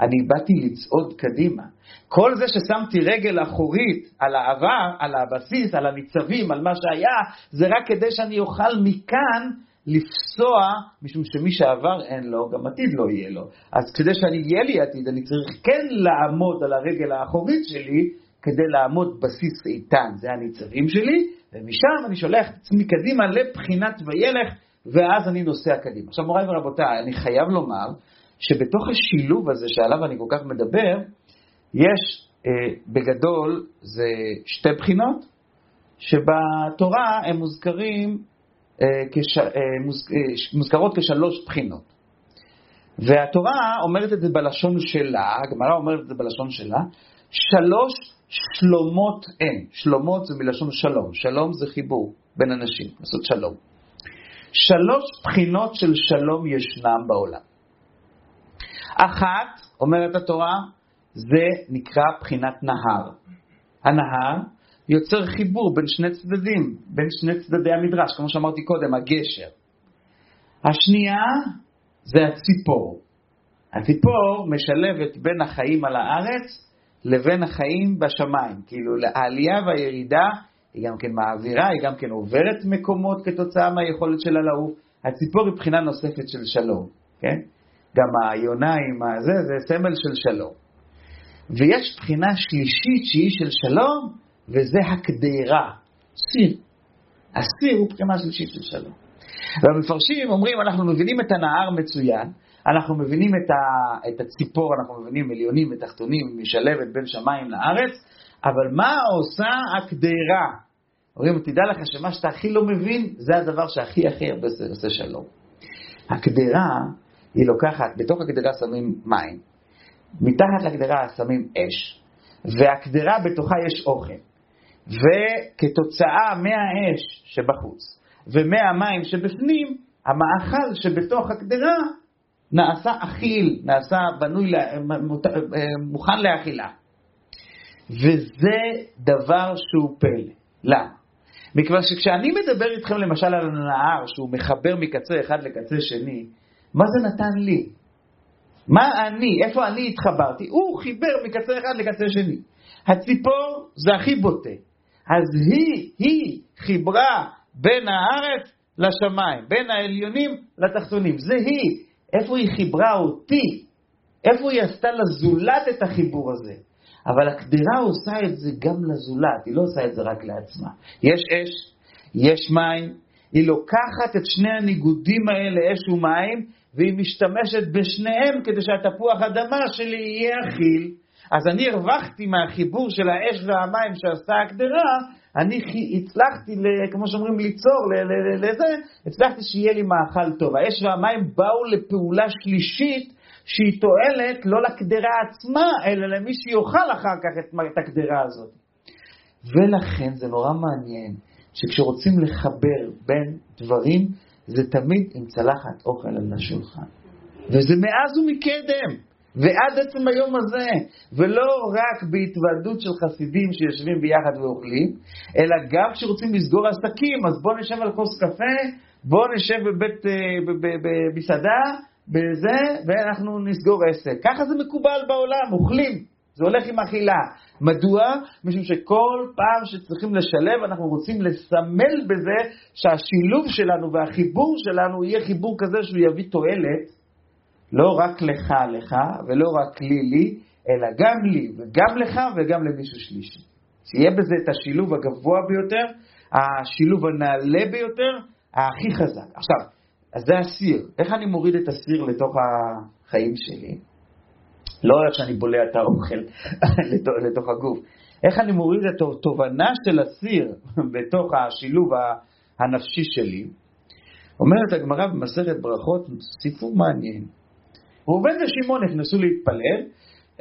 אני באתי לצעוד קדימה. כל זה ששמתי רגל אחורית על העבר, על הבסיס, על הניצבים, על מה שהיה, זה רק כדי שאני אוכל מכאן לפסוע, משום שמי שעבר אין לו, גם עתיד לא יהיה לו. אז כדי שאני אהיה לי עתיד, אני צריך כן לעמוד על הרגל האחורית שלי, כדי לעמוד בסיס איתן, זה הניצבים שלי, ומשם אני שולח את עצמי קדימה לבחינת וילך, ואז אני נוסע קדימה. עכשיו מוריי ורבותיי, אני חייב לומר שבתוך השילוב הזה שעליו אני כל כך מדבר, יש אה, בגדול זה שתי בחינות, שבתורה הם מוזכרים, אה, מוז, אה, מוזכרות כשלוש בחינות. והתורה אומרת את זה בלשון שלה, הגמרא אומרת את זה בלשון שלה, שלוש שלומות אין. שלומות זה מלשון שלום. שלום זה חיבור בין אנשים, לעשות שלום. שלוש בחינות של שלום ישנם בעולם. אחת, אומרת התורה, זה נקרא בחינת נהר. הנהר יוצר חיבור בין שני צדדים, בין שני צדדי המדרש, כמו שאמרתי קודם, הגשר. השנייה זה הציפור. הציפור משלבת בין החיים על הארץ לבין החיים בשמיים. כאילו, העלייה והירידה היא גם כן מעבירה, היא גם כן עוברת מקומות כתוצאה מהיכולת שלה לעוף. הציפור היא בחינה נוספת של שלום, כן? גם היונה עם הזה, זה סמל של שלום. ויש בחינה שלישית שהיא של שלום, וזה הקדרה, סיר. הסיר הוא בחינה שלישית של שלום. והמפרשים אומרים, אנחנו מבינים את הנהר מצוין, אנחנו מבינים את, ה, את הציפור, אנחנו מבינים עליונים ותחתונים, משלבת בין שמיים לארץ, אבל מה עושה הקדרה? אומרים, תדע לך שמה שאתה הכי לא מבין, זה הדבר שהכי הכי הרבה עושה שלום. הקדרה, היא לוקחת, בתוך הקדרה שמים מים, מתחת לקדרה שמים אש, והקדרה בתוכה יש אוכל. וכתוצאה מהאש שבחוץ ומהמים שבפנים, המאכל שבתוך הקדרה נעשה אכיל, נעשה בנוי, מוכן לאכילה. וזה דבר שהוא פלא. למה? מכיוון שכשאני מדבר איתכם למשל על הנהר שהוא מחבר מקצה אחד לקצה שני, מה זה נתן לי? מה אני, איפה אני התחברתי? הוא חיבר מקצה אחד לקצה שני. הציפור זה הכי בוטה. אז היא, היא חיברה בין הארץ לשמיים, בין העליונים לתחתונים. זה היא. איפה היא חיברה אותי? איפה היא עשתה לזולת את החיבור הזה? אבל הקדרה עושה את זה גם לזולת, היא לא עושה את זה רק לעצמה. יש אש, יש מים, היא לוקחת את שני הניגודים האלה, אש ומים, והיא משתמשת בשניהם כדי שהתפוח אדמה שלי יהיה אכיל. אז אני הרווחתי מהחיבור של האש והמים שעשתה הקדרה, אני הצלחתי, כמו שאומרים, ליצור לזה, הצלחתי שיהיה לי מאכל טוב. האש והמים באו לפעולה שלישית שהיא תועלת לא לקדרה עצמה, אלא למי שיאכל אחר כך את הקדרה הזאת. ולכן זה נורא מעניין שכשרוצים לחבר בין דברים, זה תמיד עם צלחת אוכל על השולחן. וזה מאז ומקדם. ועד עצם היום הזה, ולא רק בהתוועדות של חסידים שיושבים ביחד ואוכלים, אלא גם כשרוצים לסגור עסקים, אז בואו נשב על כוס קפה, בואו נשב בבית, אה, במסעדה, בזה, ואנחנו נסגור עסק. ככה זה מקובל בעולם, אוכלים. זה הולך עם אכילה. מדוע? משום שכל פעם שצריכים לשלב, אנחנו רוצים לסמל בזה שהשילוב שלנו והחיבור שלנו יהיה חיבור כזה שהוא יביא תועלת לא רק לך, לך, ולא רק לי, לי, אלא גם לי, וגם לך וגם למישהו שלישי. שיהיה בזה את השילוב הגבוה ביותר, השילוב הנעלה ביותר, הכי חזק. עכשיו, אז זה הסיר. איך אני מוריד את הסיר לתוך החיים שלי? לא איך שאני בולע את האוכל לתוך הגוף. איך אני מוריד את התובנה של הסיר בתוך השילוב הנפשי שלי? אומרת הגמרא במסכת ברכות, סיפור מעניין. ראובן ושמעון נכנסו להתפלל,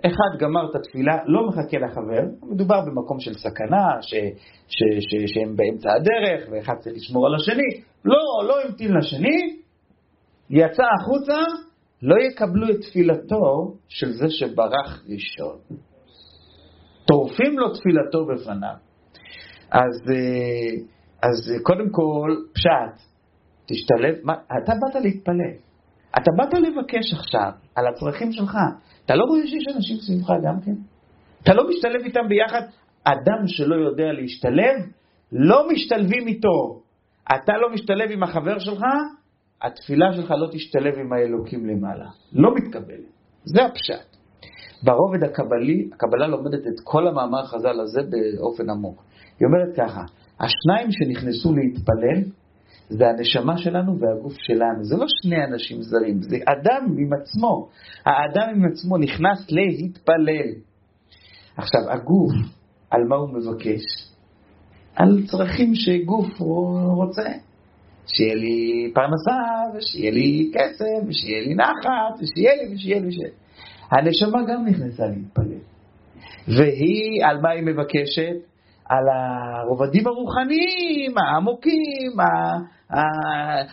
אחד גמר את התפילה, לא מחכה לחבר, מדובר במקום של סכנה, ש, ש, ש, שהם באמצע הדרך, ואחד צריך לשמור על השני, לא, לא המתין לשני, יצא החוצה, לא יקבלו את תפילתו של זה שברח ראשון. טורפים לו תפילתו בפניו. אז, אה, אז קודם כל, פשט, תשתלב, מה, אתה באת להתפלל. אתה באת לבקש עכשיו על הצרכים שלך. אתה לא רואה שיש אנשים סביבך גם כן? אתה לא משתלב איתם ביחד? אדם שלא יודע להשתלב, לא משתלבים איתו. אתה לא משתלב עם החבר שלך, התפילה שלך לא תשתלב עם האלוקים למעלה. לא מתקבלת. זה הפשט. ברובד הקבלי, הקבלה לומדת את כל המאמר חז"ל הזה באופן עמוק. היא אומרת ככה, השניים שנכנסו להתפלל, זה הנשמה שלנו והגוף שלנו. זה לא שני אנשים זרים, זה אדם עם עצמו. האדם עם עצמו נכנס להתפלל. עכשיו, הגוף, על מה הוא מבקש? על צרכים שגוף רוצה. שיהיה לי פרנסה, ושיהיה לי כסף, ושיהיה לי נחת, ושיהיה לי, ושיהיה לי, ושיהיה לי. הנשמה גם נכנסה להתפלל. והיא, על מה היא מבקשת? על הרובדים הרוחניים, העמוקים,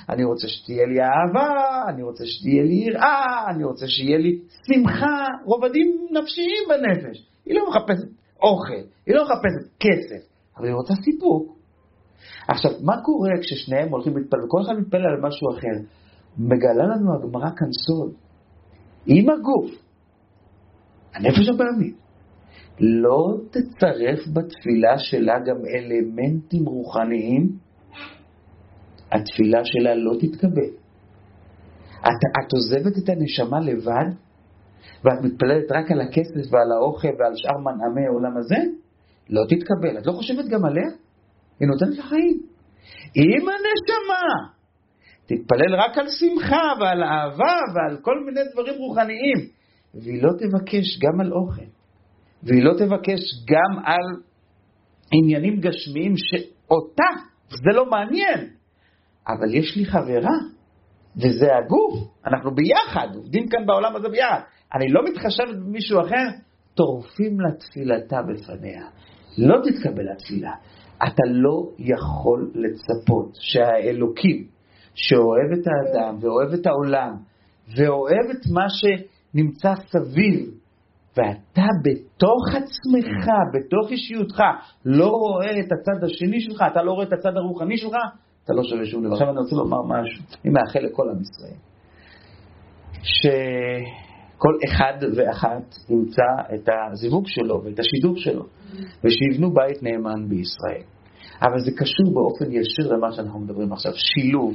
אני רוצה שתהיה לי אהבה, אני רוצה שתהיה לי יראה, אני רוצה שיהיה לי שמחה, רובדים נפשיים בנפש. היא לא מחפשת אוכל, היא לא מחפשת כסף, אבל היא רוצה סיפוק. עכשיו, מה קורה כששניהם הולכים להתפלל, וכל אחד מתפלל על משהו אחר? מגלה לנו הגמרא כאן סוד. עם הגוף, הנפש הבעמית, לא תצרף בתפילה שלה גם אלמנטים רוחניים, התפילה שלה לא תתקבל. את, את עוזבת את הנשמה לבד, ואת מתפללת רק על הכסף ועל האוכל ועל שאר מנעמי העולם הזה, לא תתקבל. את לא חושבת גם עליה? היא נותנת לך חיים. אם הנשמה תתפלל רק על שמחה ועל אהבה ועל כל מיני דברים רוחניים, והיא לא תבקש גם על אוכל, והיא לא תבקש גם על עניינים גשמיים שאותה זה לא מעניין, אבל יש לי חברה, וזה הגוף, אנחנו ביחד, עובדים כאן בעולם הזה ביחד. אני לא מתחשבת במישהו אחר, טורפים לה תפילתה בפניה. לא תתקבל התפילה. אתה לא יכול לצפות שהאלוקים, שאוהב את האדם ואוהב את העולם, ואוהב את מה שנמצא סביב, ואתה בתוך עצמך, בתוך אישיותך, לא רואה את הצד השני שלך, אתה לא רואה את הצד הרוחני שלך, אתה לא שווה שום דבר. עכשיו אני רוצה לומר משהו, אני מאחל לכל עם ישראל, שכל אחד ואחת ימצא את הזיווג שלו ואת השידור שלו, ושיבנו בית נאמן בישראל. אבל זה קשור באופן ישיר למה שאנחנו מדברים עכשיו, שילוב.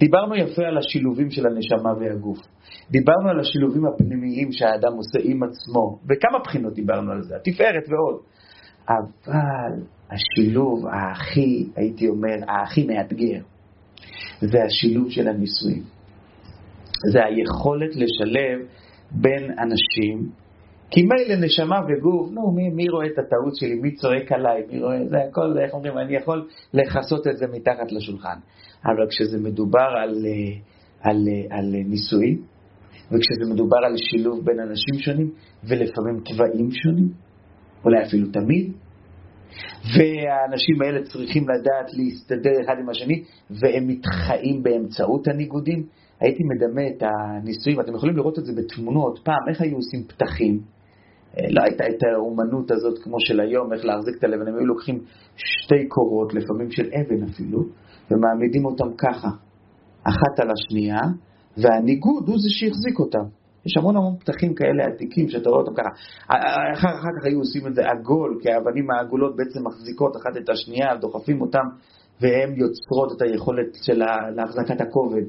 דיברנו יפה על השילובים של הנשמה והגוף. דיברנו על השילובים הפנימיים שהאדם עושה עם עצמו. בכמה בחינות דיברנו על זה, התפארת ועוד. אבל השילוב הכי, הייתי אומר, הכי מאתגר, זה השילוב של הנישואים. זה היכולת לשלב בין אנשים, כי מילא נשמה וגוף, נו, מי, מי רואה את הטעות שלי, מי צועק עליי, מי רואה, זה הכל, איך אומרים, אני יכול לכסות את זה מתחת לשולחן. אבל כשזה מדובר על, על, על, על נישואים, וכשזה מדובר על שילוב בין אנשים שונים, ולפעמים טבעים שונים, אולי אפילו תמיד, והאנשים האלה צריכים לדעת להסתדר אחד עם השני, והם מתחיים באמצעות הניגודים. הייתי מדמה את הניסויים, אתם יכולים לראות את זה בתמונות, פעם איך היו עושים פתחים. אה, לא הייתה את האומנות הזאת כמו של היום, איך להחזיק את הלבן, הם היו לוקחים שתי קורות, לפעמים של אבן אפילו, ומעמידים אותם ככה, אחת על השנייה, והניגוד הוא זה שהחזיק אותם. יש המון המון פתחים כאלה עתיקים שאתה רואה אותם ככה. אחר, אחר כך היו עושים את זה עגול, כי האבנים העגולות בעצם מחזיקות אחת את השנייה, דוחפים אותם, והן יוצרות את היכולת של להחזקת הכובד.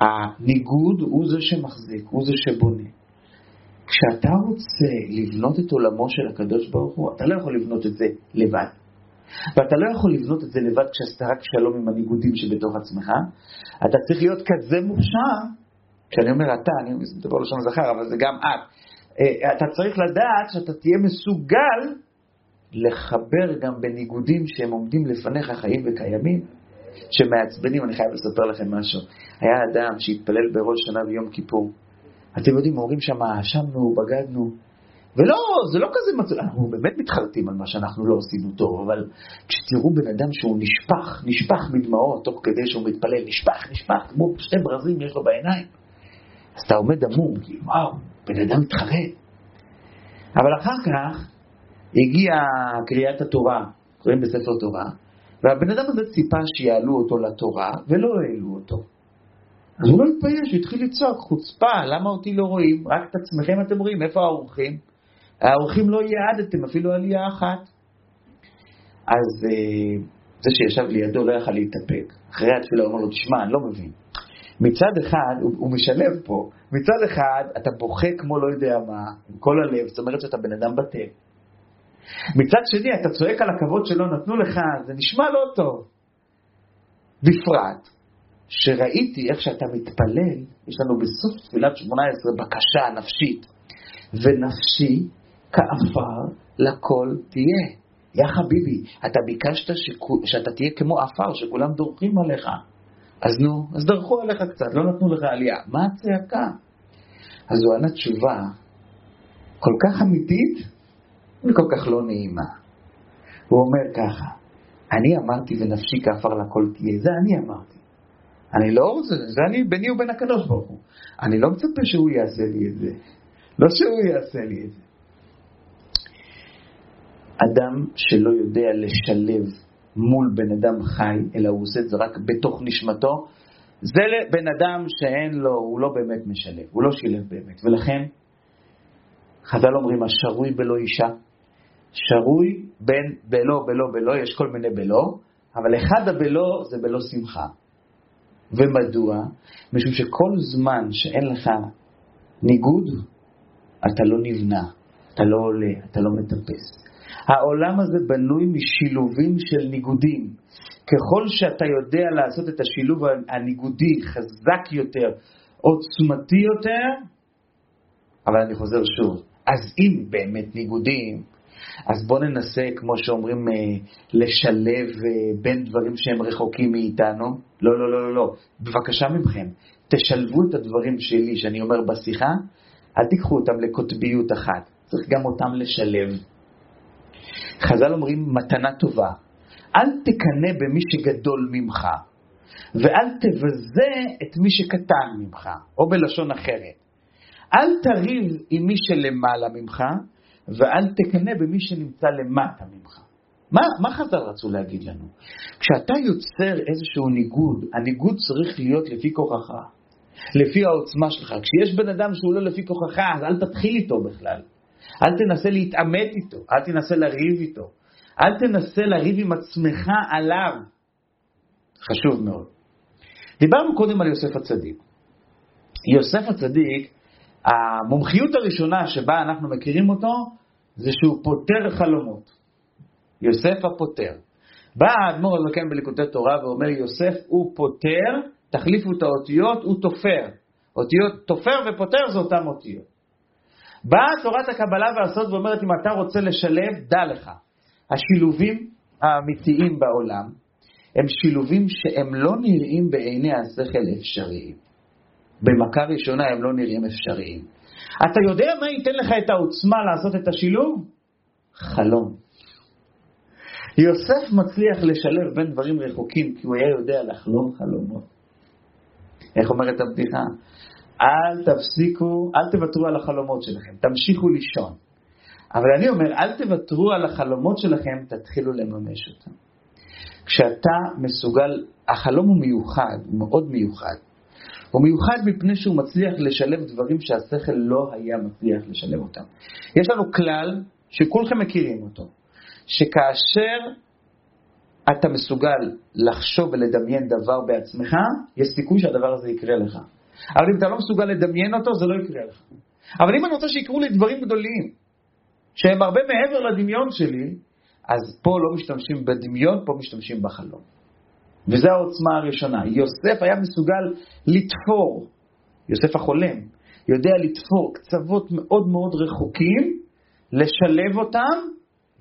הניגוד הוא זה שמחזיק, הוא זה שבונה. כשאתה רוצה לבנות את עולמו של הקדוש ברוך הוא, אתה לא יכול לבנות את זה לבד. ואתה לא יכול לבנות את זה לבד כשאתה רק שלום עם הניגודים שבתוך עצמך. אתה צריך להיות כזה מוכשר כשאני אומר אתה, אני מדבר לשון זכר, אבל זה גם את. אה, אתה צריך לדעת שאתה תהיה מסוגל לחבר גם בניגודים שהם עומדים לפניך חיים וקיימים, שמעצבנים. אני חייב לספר לכם משהו. היה אדם שהתפלל בראש שנה ויום כיפור. אתם יודעים, אומרים שם, האשמנו, בגדנו. ולא, זה לא כזה מצב, אנחנו באמת מתחרטים על מה שאנחנו לא עשינו טוב, אבל כשתראו בן אדם שהוא נשפך, נשפך מדמעות תוך כדי שהוא מתפלל, נשפך, נשפך, כמו שתי ברזים יש לו בעיניים. אז אתה עומד עמום, כי וואו, בן אדם מתחרט. אבל אחר כך הגיעה קריאת התורה, קוראים בספר תורה, והבן אדם הזה ציפה שיעלו אותו לתורה, ולא העלו אותו. אז הוא לא התבייש, הוא התחיל לצעוק, חוצפה, למה אותי לא רואים? רק את עצמכם אתם רואים, איפה האורחים? האורחים לא ייעדתם אפילו עלייה אחת. אז אה, זה שישב לידו לא יכל להתאפק. אחרי התפילה הוא אמר לו, תשמע, אני לא מבין. מצד אחד, הוא, הוא משלב פה, מצד אחד אתה בוכה כמו לא יודע מה, עם כל הלב, זאת אומרת שאתה בן אדם בטל. מצד שני, אתה צועק על הכבוד שלא נתנו לך, זה נשמע לא טוב. בפרט, שראיתי איך שאתה מתפלל, יש לנו בסוף תפילת 18 בקשה נפשית, ונפשי כעפר לכל תהיה. יא חביבי, אתה ביקשת שכו, שאתה תהיה כמו עפר, שכולם דורכים עליך. אז נו, אז דרכו עליך קצת, לא נתנו לך עלייה. מה הצעקה? אז הוא ענה תשובה כל כך אמיתית וכל כך לא נעימה. הוא אומר ככה, אני אמרתי ונפשי כעפר לכל תהיה, זה אני אמרתי. אני לא רוצה, זה אני ביני ובין הקדוש ברוך הוא. אני לא מצפה שהוא יעשה לי את זה. לא שהוא יעשה לי את זה. אדם שלא יודע לשלב מול בן אדם חי, אלא הוא עושה את זה רק בתוך נשמתו, זה בן אדם שאין לו, הוא לא באמת משלב, הוא לא שילב באמת. ולכן, חז"ל אומרים, השרוי בלא אישה. שרוי בין בלא, בלא, בלא, יש כל מיני בלא, אבל אחד הבלא זה בלא שמחה. ומדוע? משום שכל זמן שאין לך ניגוד, אתה לא נבנה, אתה לא עולה, אתה לא מטפס. העולם הזה בנוי משילובים של ניגודים. ככל שאתה יודע לעשות את השילוב הניגודי חזק יותר, עוצמתי יותר, אבל אני חוזר שוב, אז אם באמת ניגודים, אז בואו ננסה, כמו שאומרים, אה, לשלב אה, בין דברים שהם רחוקים מאיתנו. לא, לא, לא, לא, לא. בבקשה מכם, תשלבו את הדברים שלי, שאני אומר בשיחה, אל תיקחו אותם לקוטביות אחת, צריך גם אותם לשלב. חז"ל אומרים, מתנה טובה, אל תקנא במי שגדול ממך, ואל תבזה את מי שקטן ממך, או בלשון אחרת. אל תריב עם מי שלמעלה ממך, ואל תקנא במי שנמצא למטה ממך. מה, מה חז"ל רצו להגיד לנו? כשאתה יוצר איזשהו ניגוד, הניגוד צריך להיות לפי כוחך, לפי העוצמה שלך. כשיש בן אדם שהוא לא לפי כוחך, אז אל תתחיל איתו בכלל. אל תנסה להתעמת איתו, אל תנסה לריב איתו, אל תנסה לריב עם עצמך עליו. חשוב מאוד. דיברנו קודם על יוסף הצדיק. יוסף הצדיק, המומחיות הראשונה שבה אנחנו מכירים אותו, זה שהוא פותר חלומות. יוסף הפותר. בא האדמו"ר הזקן בליקוטי תורה ואומר, יוסף הוא פותר, תחליפו את האותיות, הוא תופר. אותיות תופר ופותר זה אותן אותיות. באה תורת הקבלה והסוד ואומרת, אם אתה רוצה לשלב, דע לך. השילובים האמיתיים בעולם הם שילובים שהם לא נראים בעיני השכל אפשריים. במכה ראשונה הם לא נראים אפשריים. אתה יודע מה ייתן לך את העוצמה לעשות את השילוב? חלום. יוסף מצליח לשלב בין דברים רחוקים כי הוא היה יודע לחלום חלומות. איך אומרת הבדיחה? אל תפסיקו, אל תוותרו על החלומות שלכם, תמשיכו לישון. אבל אני אומר, אל תוותרו על החלומות שלכם, תתחילו לממש אותם. כשאתה מסוגל, החלום הוא מיוחד, הוא מאוד מיוחד. הוא מיוחד מפני שהוא מצליח לשלב דברים שהשכל לא היה מצליח לשלב אותם. יש לנו כלל שכולכם מכירים אותו, שכאשר אתה מסוגל לחשוב ולדמיין דבר בעצמך, יש סיכוי שהדבר הזה יקרה לך. אבל אם אתה לא מסוגל לדמיין אותו, זה לא יקרה לך. אבל אם אני רוצה שיקרו לי דברים גדולים, שהם הרבה מעבר לדמיון שלי, אז פה לא משתמשים בדמיון, פה משתמשים בחלום. וזו העוצמה הראשונה. יוסף היה מסוגל לתפור, יוסף החולם, יודע לתפור קצוות מאוד מאוד רחוקים, לשלב אותם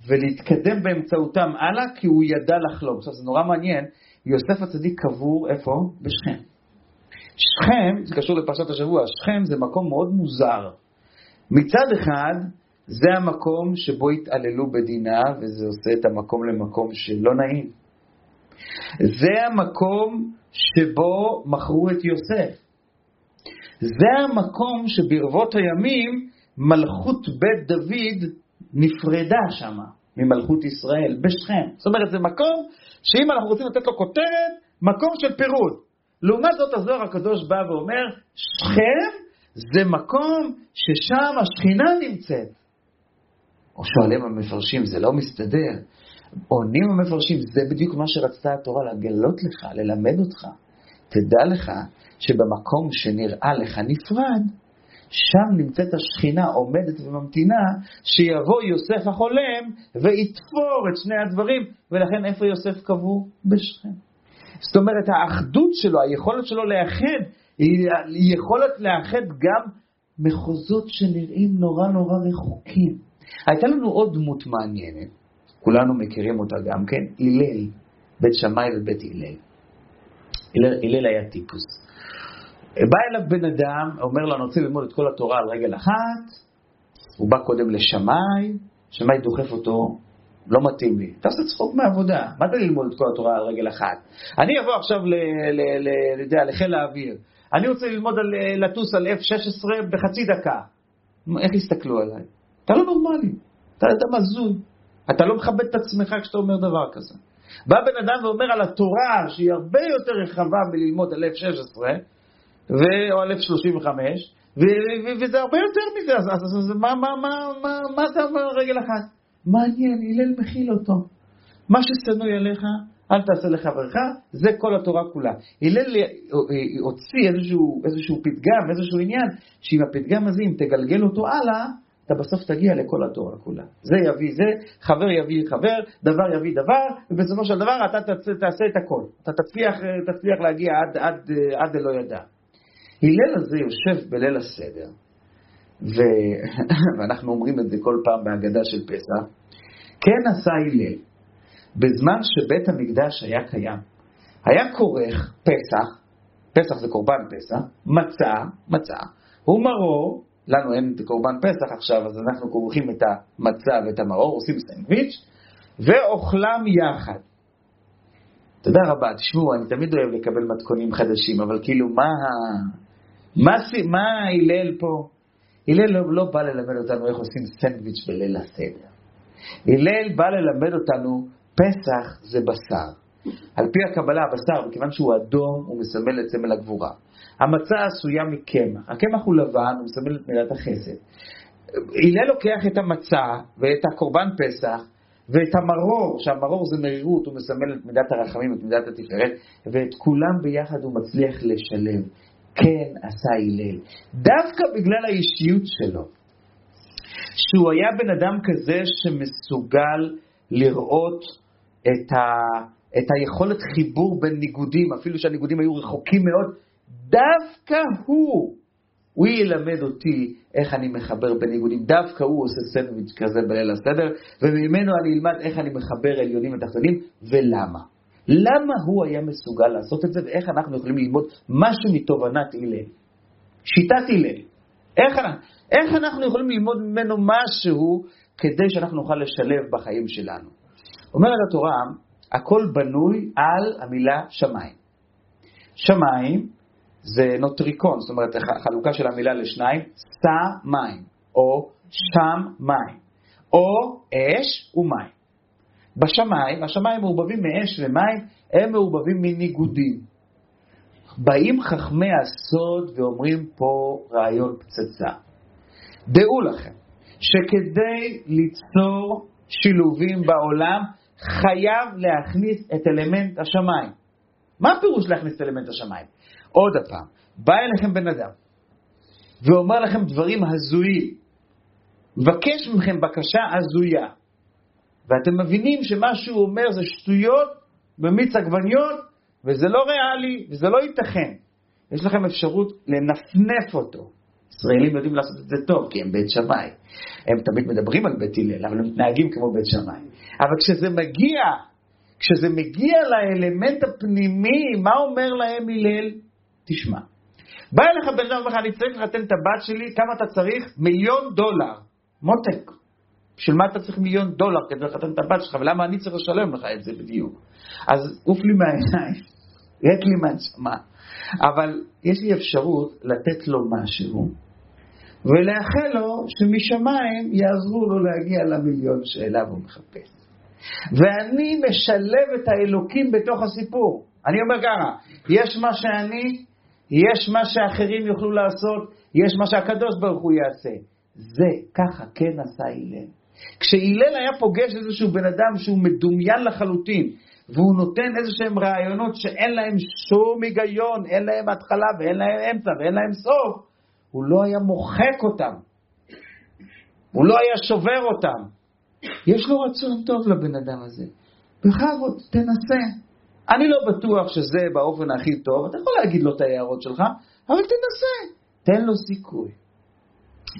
ולהתקדם באמצעותם הלאה, כי הוא ידע לחלום. עכשיו, זה נורא מעניין, יוסף הצדיק קבור איפה? בשכם. שכם, זה קשור לפרשת השבוע, שכם זה מקום מאוד מוזר. מצד אחד, זה המקום שבו התעללו בדינה, וזה עושה את המקום למקום שלא נעים. זה המקום שבו מכרו את יוסף. זה המקום שברבות הימים מלכות בית דוד נפרדה שמה ממלכות ישראל, בשכם. זאת אומרת, זה מקום שאם אנחנו רוצים לתת לו כותרת, מקום של פירוד. לעומת זאת הזוהר הקדוש בא ואומר, שכם זה מקום ששם השכינה נמצאת. או שואלים המפרשים, זה לא מסתדר. עונים המפרשים, זה בדיוק מה שרצתה התורה לגלות לך, ללמד אותך. תדע לך שבמקום שנראה לך נפרד, שם נמצאת השכינה עומדת וממתינה שיבוא יוסף החולם ויתפור את שני הדברים, ולכן איפה יוסף קבור? בשכם. זאת אומרת, האחדות שלו, היכולת שלו לאחד, היא יכולת לאחד גם מחוזות שנראים נורא נורא רחוקים. הייתה לנו עוד דמות מעניינת, כולנו מכירים אותה גם כן, הלל, בית שמאי ובית הלל. הלל היה טיפוס. בא אליו בן אדם, אומר לו, אני רוצה ללמוד את כל התורה על רגל אחת, הוא בא קודם לשמאי, שמאי דוחף אותו, לא מתאים לי. אתה עושה צחוק מהעבודה, מה זה ללמוד את כל התורה על רגל אחת? אני אבוא עכשיו לחיל האוויר, אני רוצה ללמוד על, לטוס על F-16 בחצי דקה. איך יסתכלו עליי? אתה לא נורמלי, אתה אדם הזוי, אתה לא מכבד את עצמך כשאתה אומר דבר כזה. בא בן אדם ואומר על התורה שהיא הרבה יותר רחבה מללמוד על F-16 או על F-35, וזה הרבה יותר מזה, אז, אז, אז מה, מה, מה, מה, מה אתה אומר רגל אחת? מעניין, הלל מכיל אותו. מה ששנוא עליך, אל תעשה לחברך, זה כל התורה כולה. הלל הוציא איזשהו, איזשהו פתגם, איזשהו עניין, שעם הפתגם הזה, אם תגלגל אותו הלאה, אתה בסוף תגיע לכל התורה כולה. זה יביא זה, חבר יביא חבר, דבר יביא דבר, ובסופו של דבר אתה תעשה, תעשה את הכל. אתה תצליח, תצליח להגיע עד, עד, עד אלא ידע. הלל הזה יושב בליל הסדר, ו... ואנחנו אומרים את זה כל פעם בהגדה של פסח, כן עשה הלל, בזמן שבית המקדש היה קיים. היה כורך פסח, פסח זה קורבן פסח, מצה, מצה, ומרור, לנו אין את קורבן פסח עכשיו, אז אנחנו כורכים את המצה ואת המרור, עושים סנדוויץ', ואוכלם יחד. תודה רבה, תשמעו, אני תמיד אוהב לקבל מתכונים חדשים, אבל כאילו, מה, מה, מה הלל פה? הלל לא, לא בא ללמד אותנו איך עושים סנדוויץ' בליל הסדר. הלל בא ללמד אותנו, פסח זה בשר. על פי הקבלה, הבשר, מכיוון שהוא אדום, הוא מסמל את סמל הגבורה. המצה עשויה מקמח. הקמח הוא לבן, הוא מסמל את מילת החסד. הלל לוקח את המצה ואת הקורבן פסח ואת המרור, שהמרור זה מרירות, הוא מסמל את מידת הרחמים, את מידת התפארת, ואת כולם ביחד הוא מצליח לשלב. כן עשה הלל. דווקא בגלל האישיות שלו, שהוא היה בן אדם כזה שמסוגל לראות את, ה, את היכולת חיבור בין ניגודים, אפילו שהניגודים היו רחוקים מאוד, דווקא הוא, הוא ילמד אותי איך אני מחבר בין ניגודים. דווקא הוא עושה סנדוויץ' כזה בליל הסדר, וממנו אני אלמד איך אני מחבר עליונים ותחתונים, ולמה. למה הוא היה מסוגל לעשות את זה, ואיך אנחנו יכולים ללמוד משהו מתובנת הלל. שיטת הלל. איך, איך אנחנו יכולים ללמוד ממנו משהו כדי שאנחנו נוכל לשלב בחיים שלנו. אומרת התורה, הכל בנוי על המילה שמיים. שמיים זה נוטריקון, זאת אומרת חלוקה של המילה לשניים, מים, או שם מים, או אש ומים. בשמיים, השמיים מעורבבים מאש ומים, הם מעורבבים מניגודים. באים חכמי הסוד ואומרים פה רעיון פצצה. דעו לכם שכדי ליצור שילובים בעולם, חייב להכניס את אלמנט השמיים. מה הפירוש להכניס את אלמנט השמיים? עוד פעם, בא אליכם בן אדם ואומר לכם דברים הזויים, מבקש מכם בקשה הזויה, ואתם מבינים שמה שהוא אומר זה שטויות במיץ עגבניות, וזה לא ריאלי, וזה לא ייתכן. יש לכם אפשרות לנפנף אותו. ישראלים יודעים לעשות את זה טוב, כי הם בית שמאי. הם תמיד מדברים על בית הלל, אבל הם מתנהגים כמו בית שמאי. אבל כשזה מגיע, כשזה מגיע לאלמנט הפנימי, מה אומר להם הלל? תשמע. בא אליך בן אדם ואומר לך, אני צריך לחתן את הבת שלי, כמה אתה צריך? מיליון דולר. מותק. בשביל מה אתה צריך מיליון דולר כדי לחתן את הבת שלך, ולמה אני צריך לשלם לך את זה בדיוק? אז עוף לי מהעיניים, ריק לי מהנשמה. אבל יש לי אפשרות לתת לו משהו, ולאחל לו שמשמיים יעזרו לו להגיע למיליון שאליו הוא מחפש. ואני משלב את האלוקים בתוך הסיפור. אני אומר ככה, יש מה שאני, יש מה שאחרים יוכלו לעשות, יש מה שהקדוש ברוך הוא יעשה. זה, ככה כן עשה הלל. כשהלל היה פוגש איזשהו בן אדם שהוא מדומיין לחלוטין, והוא נותן איזה שהם רעיונות שאין להם שום היגיון, אין להם התחלה ואין להם אמצע ואין להם סוף, הוא לא היה מוחק אותם. הוא לא היה שובר אותם. יש לו רצון טוב לבן אדם הזה. בכבוד, תנסה. אני לא בטוח שזה באופן הכי טוב, אתה יכול להגיד לו את ההערות שלך, אבל תנסה. תן לו סיכוי.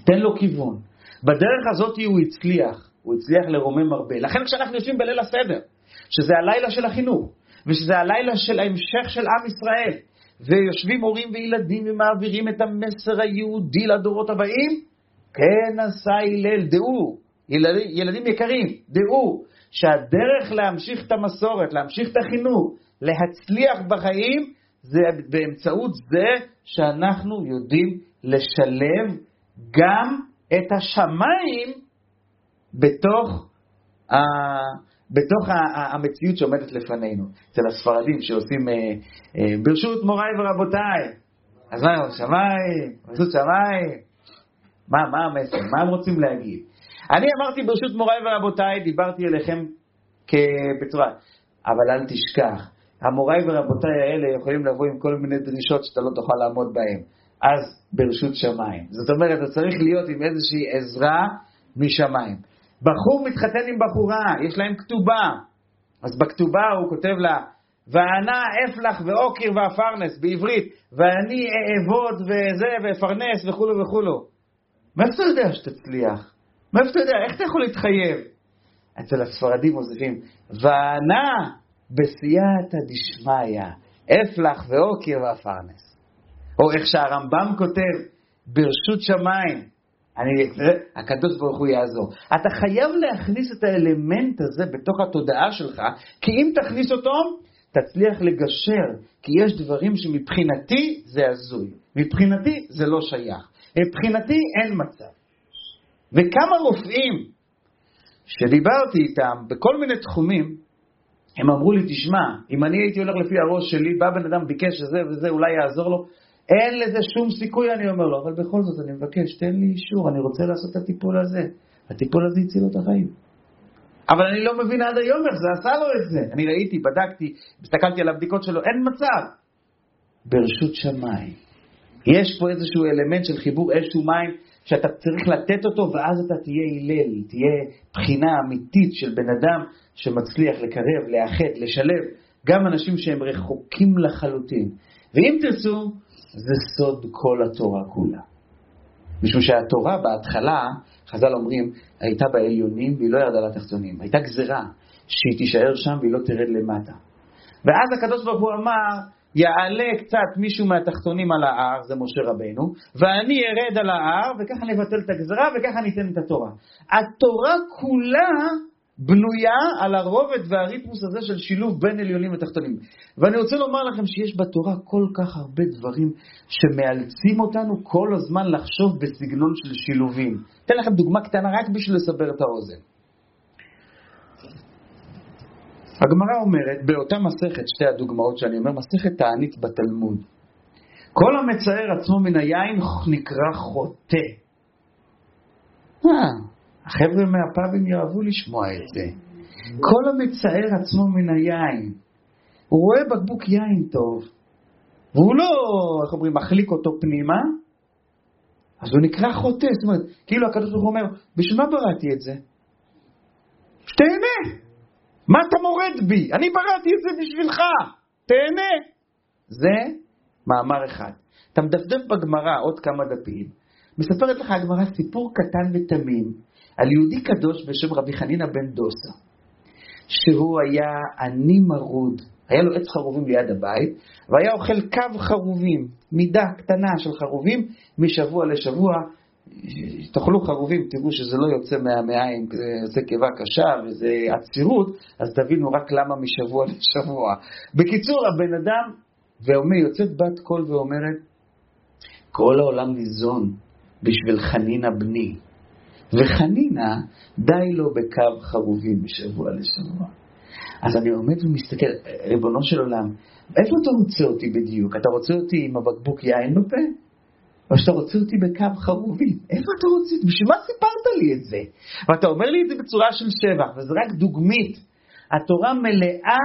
תן לו כיוון. בדרך הזאת הוא הצליח, הוא הצליח לרומם הרבה. לכן כשאנחנו יושבים בליל הסדר, שזה הלילה של החינוך, ושזה הלילה של ההמשך של עם ישראל, ויושבים הורים וילדים ומעבירים את המסר היהודי לדורות הבאים, כן עשה הלל, דעו, ילדים, ילדים יקרים, דעו שהדרך להמשיך את המסורת, להמשיך את החינוך, להצליח בחיים, זה באמצעות זה שאנחנו יודעים לשלב גם את השמיים בתוך, ה... בתוך המציאות שעומדת לפנינו. אצל הספרדים שעושים, אה, אה, ברשות מוריי ורבותיי, אז מה, שמיים, רשות שמיים? מה, מה המסר? מה הם רוצים להגיד? אני אמרתי ברשות מוריי ורבותיי, דיברתי אליכם בצורה, אבל אל תשכח, המוריי ורבותיי האלה יכולים לבוא עם כל מיני דרישות שאתה לא תוכל לעמוד בהן. אז ברשות שמיים. זאת אומרת, אתה צריך להיות עם איזושהי עזרה משמיים. בחור מתחתן עם בחורה, יש להם כתובה. אז בכתובה הוא כותב לה, וענה אפלח ואוקיר ואפרנס בעברית, ואני אעבוד וזה ואפרנס וכולו וכולו. מאיפה אתה יודע שתצליח? מאיפה אתה יודע? איך אתה יכול להתחייב? אצל הספרדים מוסיפים, וענה בסייעתא דשמיא, אפלח ואוקיר ואפרנס. או איך שהרמב"ם כותב, ברשות שמיים, אני, הקדוש ברוך הוא יעזור. אתה חייב להכניס את האלמנט הזה בתוך התודעה שלך, כי אם תכניס אותו, תצליח לגשר, כי יש דברים שמבחינתי זה הזוי, מבחינתי זה לא שייך, מבחינתי אין מצב. וכמה רופאים שדיברתי איתם בכל מיני תחומים, הם אמרו לי, תשמע, אם אני הייתי הולך לפי הראש שלי, בא בן אדם, ביקש שזה וזה, אולי יעזור לו, אין לזה שום סיכוי, אני אומר לו, אבל בכל זאת אני מבקש, תן לי אישור, אני רוצה לעשות את הטיפול הזה. הטיפול הזה הציל לו את החיים. אבל אני לא מבין עד היום איך זה עשה לו את זה. אני ראיתי, בדקתי, הסתכלתי על הבדיקות שלו, אין מצב. ברשות שמיים. יש פה איזשהו אלמנט של חיבור אש ומים שאתה צריך לתת אותו, ואז אתה תהיה הלל, תהיה בחינה אמיתית של בן אדם שמצליח לקרב, לאחד, לשלב גם אנשים שהם רחוקים לחלוטין. ואם תרצו, זה סוד כל התורה כולה. משום שהתורה בהתחלה, חז"ל אומרים, הייתה בעליונים והיא לא ירדה לתחתונים. הייתה גזרה שהיא תישאר שם והיא לא תרד למטה. ואז הקדוש ברוך הוא אמר, יעלה קצת מישהו מהתחתונים על ההר, זה משה רבנו, ואני ארד על ההר, וככה נבטל את הגזרה, וככה ניתן את התורה. התורה כולה בנויה על הרובד והריתמוס הזה של שילוב בין עליונים ותחתונים. ואני רוצה לומר לכם שיש בתורה כל כך הרבה דברים שמאלצים אותנו כל הזמן לחשוב בסגנון של שילובים. אתן לכם דוגמה קטנה רק בשביל לסבר את האוזן. הגמרא אומרת, באותה מסכת, שתי הדוגמאות שאני אומר, מסכת תענית בתלמוד, כל המצער עצמו מן היין נקרא חוטא. אה, החבר'ה מהפאבים יאהבו לשמוע את זה. כל המצער עצמו מן היין, הוא רואה בקבוק יין טוב, והוא לא, איך אומרים, מחליק אותו פנימה, אז הוא נקרא חוטא. זאת אומרת, כאילו הקדוש ברוך הוא אומר, בשביל מה בראתי את זה? שתהנה. מה אתה מורד בי? אני בראתי את זה בשבילך. תהנה. זה מאמר אחד. אתה מדפדף בגמרא עוד כמה דפים, מספרת לך הגמרא סיפור קטן ותמים על יהודי קדוש בשם רבי חנינא בן דוסה, שהוא היה עני מרוד, היה לו עץ חרובים ליד הבית, והיה אוכל קו חרובים, מידה קטנה של חרובים, משבוע לשבוע. תאכלו חרובים, תראו שזה לא יוצא מהמעיים, זה קיבה קשה וזה עצירות, אז תבינו רק למה משבוע לשבוע. בקיצור, הבן אדם, ואומר, יוצאת בת קול ואומרת, כל העולם ניזון בשביל חנינה בני. וחנינה, די לו בקו חרובים משבוע לשבוע. אז אני עומד ומסתכל, ריבונו של עולם, איפה אתה רוצה אותי בדיוק? אתה רוצה אותי עם הבקבוק יין בפה? או שאתה רוצה אותי בקו חרובים? איפה אתה רוצה אותי? בשביל מה סיפרת לי את זה? ואתה אומר לי את זה בצורה של שבח, וזה רק דוגמית. התורה מלאה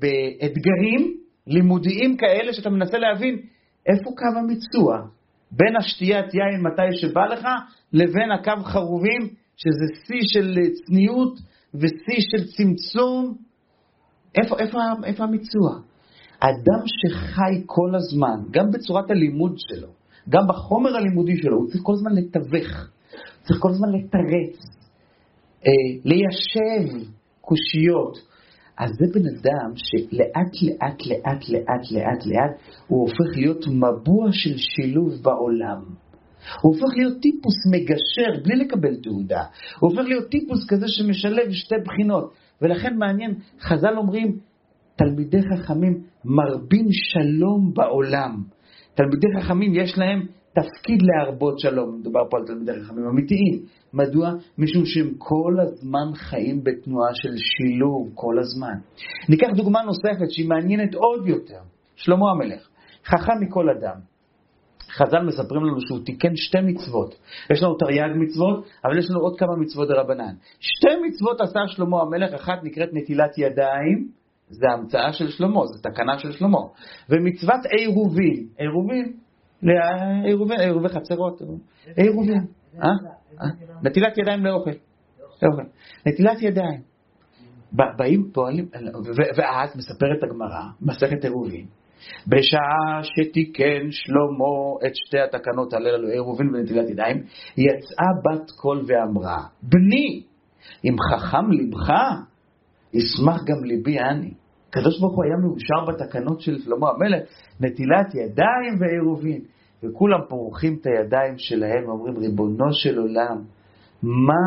באתגרים לימודיים כאלה שאתה מנסה להבין איפה קו המיצוע. בין השתיית יין מתי שבא לך, לבין הקו חרובים, שזה שיא של צניעות ושיא של צמצום. איפה, איפה, איפה המיצוע? אדם שחי כל הזמן, גם בצורת הלימוד שלו, גם בחומר הלימודי שלו, הוא צריך כל הזמן לתווך, צריך כל הזמן לתרץ, אה, ליישב קושיות, אז זה בן אדם שלאט לאט לאט לאט לאט לאט הוא הופך להיות מבוע של שילוב בעולם. הוא הופך להיות טיפוס מגשר בלי לקבל תעודה. הוא הופך להיות טיפוס כזה שמשלב שתי בחינות. ולכן מעניין, חז"ל אומרים, תלמידי חכמים מרבים שלום בעולם. תלמידי חכמים יש להם תפקיד להרבות שלום. מדובר פה על תלמידי חכמים אמיתיים. מדוע? משום שהם כל הזמן חיים בתנועה של שילוב, כל הזמן. ניקח דוגמה נוספת שהיא מעניינת עוד יותר. שלמה המלך. חכם מכל אדם. חז"ל מספרים לנו שהוא תיקן שתי מצוות. יש לנו תרי"ג מצוות, אבל יש לנו עוד כמה מצוות דרבנן. שתי מצוות עשה שלמה המלך, אחת נקראת נטילת ידיים, זה המצאה של שלמה, זה תקנה של שלמה. ומצוות עירובין, עירובין, עירובי חצרות, עירובין, אה? אה? נטילת ידיים לאוכל. נטילת ידיים. באים, פועלים, ואז מספרת הגמרא, מסכת עירובין, בשעה שתיקן שלמה את שתי התקנות הללו ראובן ונטילת ידיים, יצאה בת קול ואמרה, בני, אם חכם לבך, ישמח גם ליבי אני. הקדוש ברוך הוא היה מאושר בתקנות של שלמה המלך, נטילת ידיים ועירובין. וכולם פורחים את הידיים שלהם ואומרים, ריבונו של עולם, מה,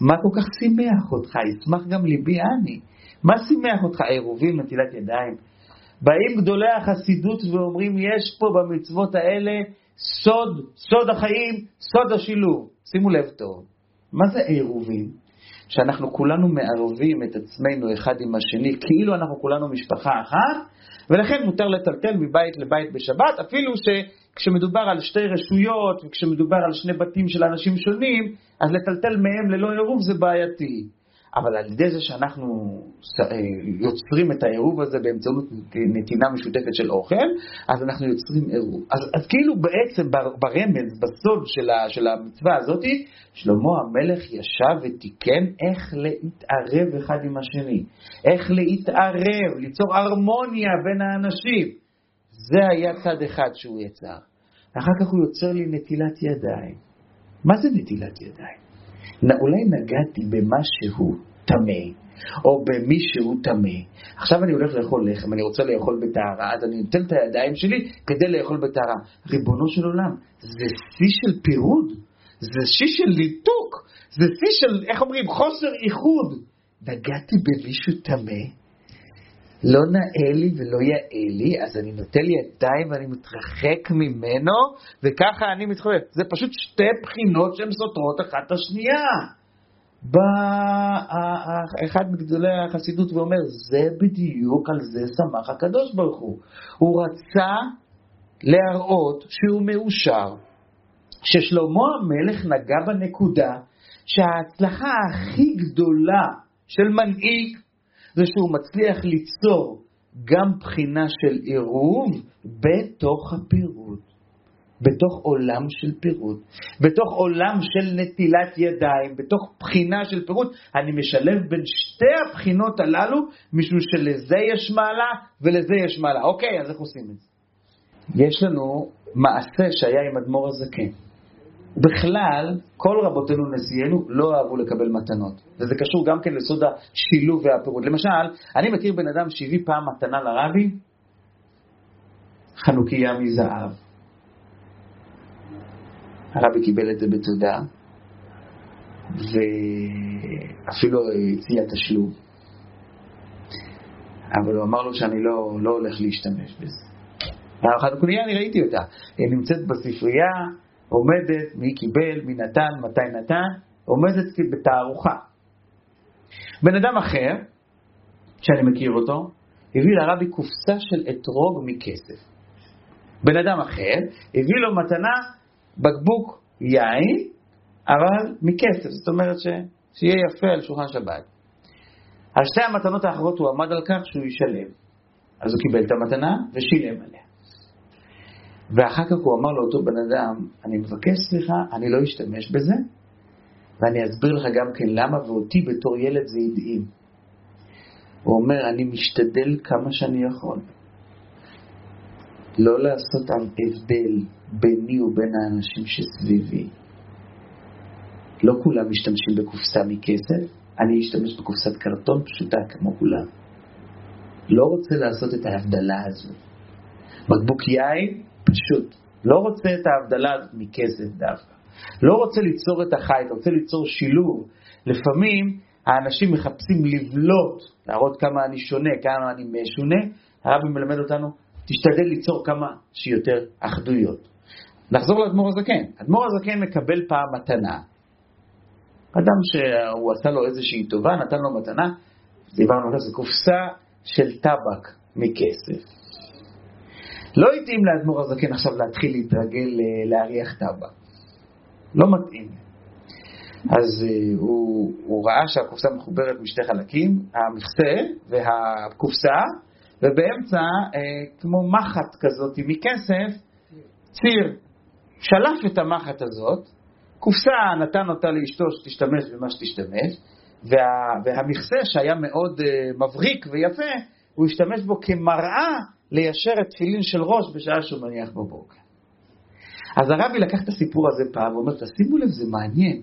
מה כל כך שימח אותך? ישמח גם ליבי אני. מה שימח אותך? עירובין, נטילת ידיים. באים גדולי החסידות ואומרים, יש פה במצוות האלה סוד, סוד החיים, סוד השילוב. שימו לב טוב, מה זה עירובים? שאנחנו כולנו מערבים את עצמנו אחד עם השני, כאילו אנחנו כולנו משפחה אחת, ולכן מותר לטלטל מבית לבית בשבת, אפילו שכשמדובר על שתי רשויות וכשמדובר על שני בתים של אנשים שונים, אז לטלטל מהם ללא עירוב זה בעייתי. אבל על ידי זה שאנחנו אה, יוצרים את העירוב הזה באמצעות נתינה משותפת של אוכל, אז אנחנו יוצרים עירוב. אז, אז כאילו בעצם ברמז, בסוד של, ה, של המצווה הזאת, שלמה המלך ישב ותיקן איך להתערב אחד עם השני, איך להתערב, ליצור הרמוניה בין האנשים. זה היה צד אחד שהוא יצר. אחר כך הוא יוצר לי נטילת ידיים. מה זה נטילת ידיים? אולי נגעתי במשהו טמא, או במישהו טמא. עכשיו אני הולך לאכול לחם, אני רוצה לאכול בטהרה, אז אני נותן את הידיים שלי כדי לאכול בטהרה. ריבונו של עולם, זה שיא של פירוד, זה שיא של ליטוק, זה שיא של, איך אומרים, חוסר איחוד. נגעתי במישהו טמא, לא נאה לי ולא יאה לי, אז אני נוטל ידיים ואני מתרחק ממנו, וככה אני מתחולל. זה פשוט שתי בחינות שהן סותרות אחת את השנייה. בא אחד מגדולי החסידות ואומר, זה בדיוק על זה שמח הקדוש ברוך הוא. הוא רצה להראות שהוא מאושר, ששלמה המלך נגע בנקודה שההצלחה הכי גדולה של מנהיג זה שהוא מצליח ליצור גם בחינה של עירוב בתוך הפירוד, בתוך עולם של פירוד, בתוך עולם של נטילת ידיים, בתוך בחינה של פירוד. אני משלב בין שתי הבחינות הללו, משום שלזה יש מעלה ולזה יש מעלה. אוקיי, אז איך עושים את זה? יש לנו מעשה שהיה עם אדמו"ר הזקן. בכלל, כל רבותינו נשיאנו לא אהבו לקבל מתנות, וזה קשור גם כן לסוד השילוב והפירוד. למשל, אני מכיר בן אדם שהביא פעם מתנה לרבי, חנוכיה מזהב. הרבי קיבל את זה בתודה, ואפילו הציע תשלום. אבל הוא אמר לו שאני לא, לא הולך להשתמש בזה. החנוכיה, אני ראיתי אותה, היא נמצאת בספרייה, עומדת מי קיבל, מי נתן, מתי נתן, עומדת בתערוכה. בן אדם אחר, שאני מכיר אותו, הביא לרבי קופסה של אתרוג מכסף. בן אדם אחר הביא לו מתנה בקבוק יין, אבל מכסף, זאת אומרת ש... שיהיה יפה על שולחן שבת. על שתי המתנות האחרות הוא עמד על כך שהוא ישלם. אז הוא קיבל את המתנה ושילם עליה. ואחר כך הוא אמר לאותו בן אדם, אני מבקש סליחה, אני לא אשתמש בזה, ואני אסביר לך גם כן למה, ואותי בתור ילד זה הדהים. הוא אומר, אני משתדל כמה שאני יכול. לא לעשות הבדל ביני ובין האנשים שסביבי. לא כולם משתמשים בקופסה מכסף, אני אשתמש בקופסת קרטון פשוטה כמו כולם. לא רוצה לעשות את ההבדלה הזו. בקבוק יין, פשוט. לא רוצה את ההבדלה הזאת מכסף דווקא. לא רוצה ליצור את החי, רוצה ליצור שילוב. לפעמים האנשים מחפשים לבלוט, להראות כמה אני שונה, כמה אני משונה. הרבי מלמד אותנו, תשתדל ליצור כמה שיותר אחדויות. נחזור לאדמו"ר הזקן. אדמו"ר הזקן מקבל פעם מתנה. אדם שהוא עשה לו איזושהי טובה, נתן לו מתנה, דיברנו על זה, קופסה של טבק מכסף. לא התאים לאדמו"ר הזקן עכשיו להתחיל להתרגל אה, להריח טבק. לא מתאים. אז uh, הוא, הוא ראה שהקופסה מחוברת משתי חלקים, המכסה והקופסה, ובאמצע, uh, כמו מחט כזאת מכסף, ציר. שלף את המחט הזאת, קופסה נתן אותה לאשתו שתשתמש במה שתשתמש, וה, והמכסה שהיה מאוד מבריק ויפה, הוא השתמש בו כמראה ליישר את תפילין של ראש בשעה שהוא מניח בבוקר. אז הרבי לקח את הסיפור הזה פעם ואומר, תשימו לב, זה מעניין.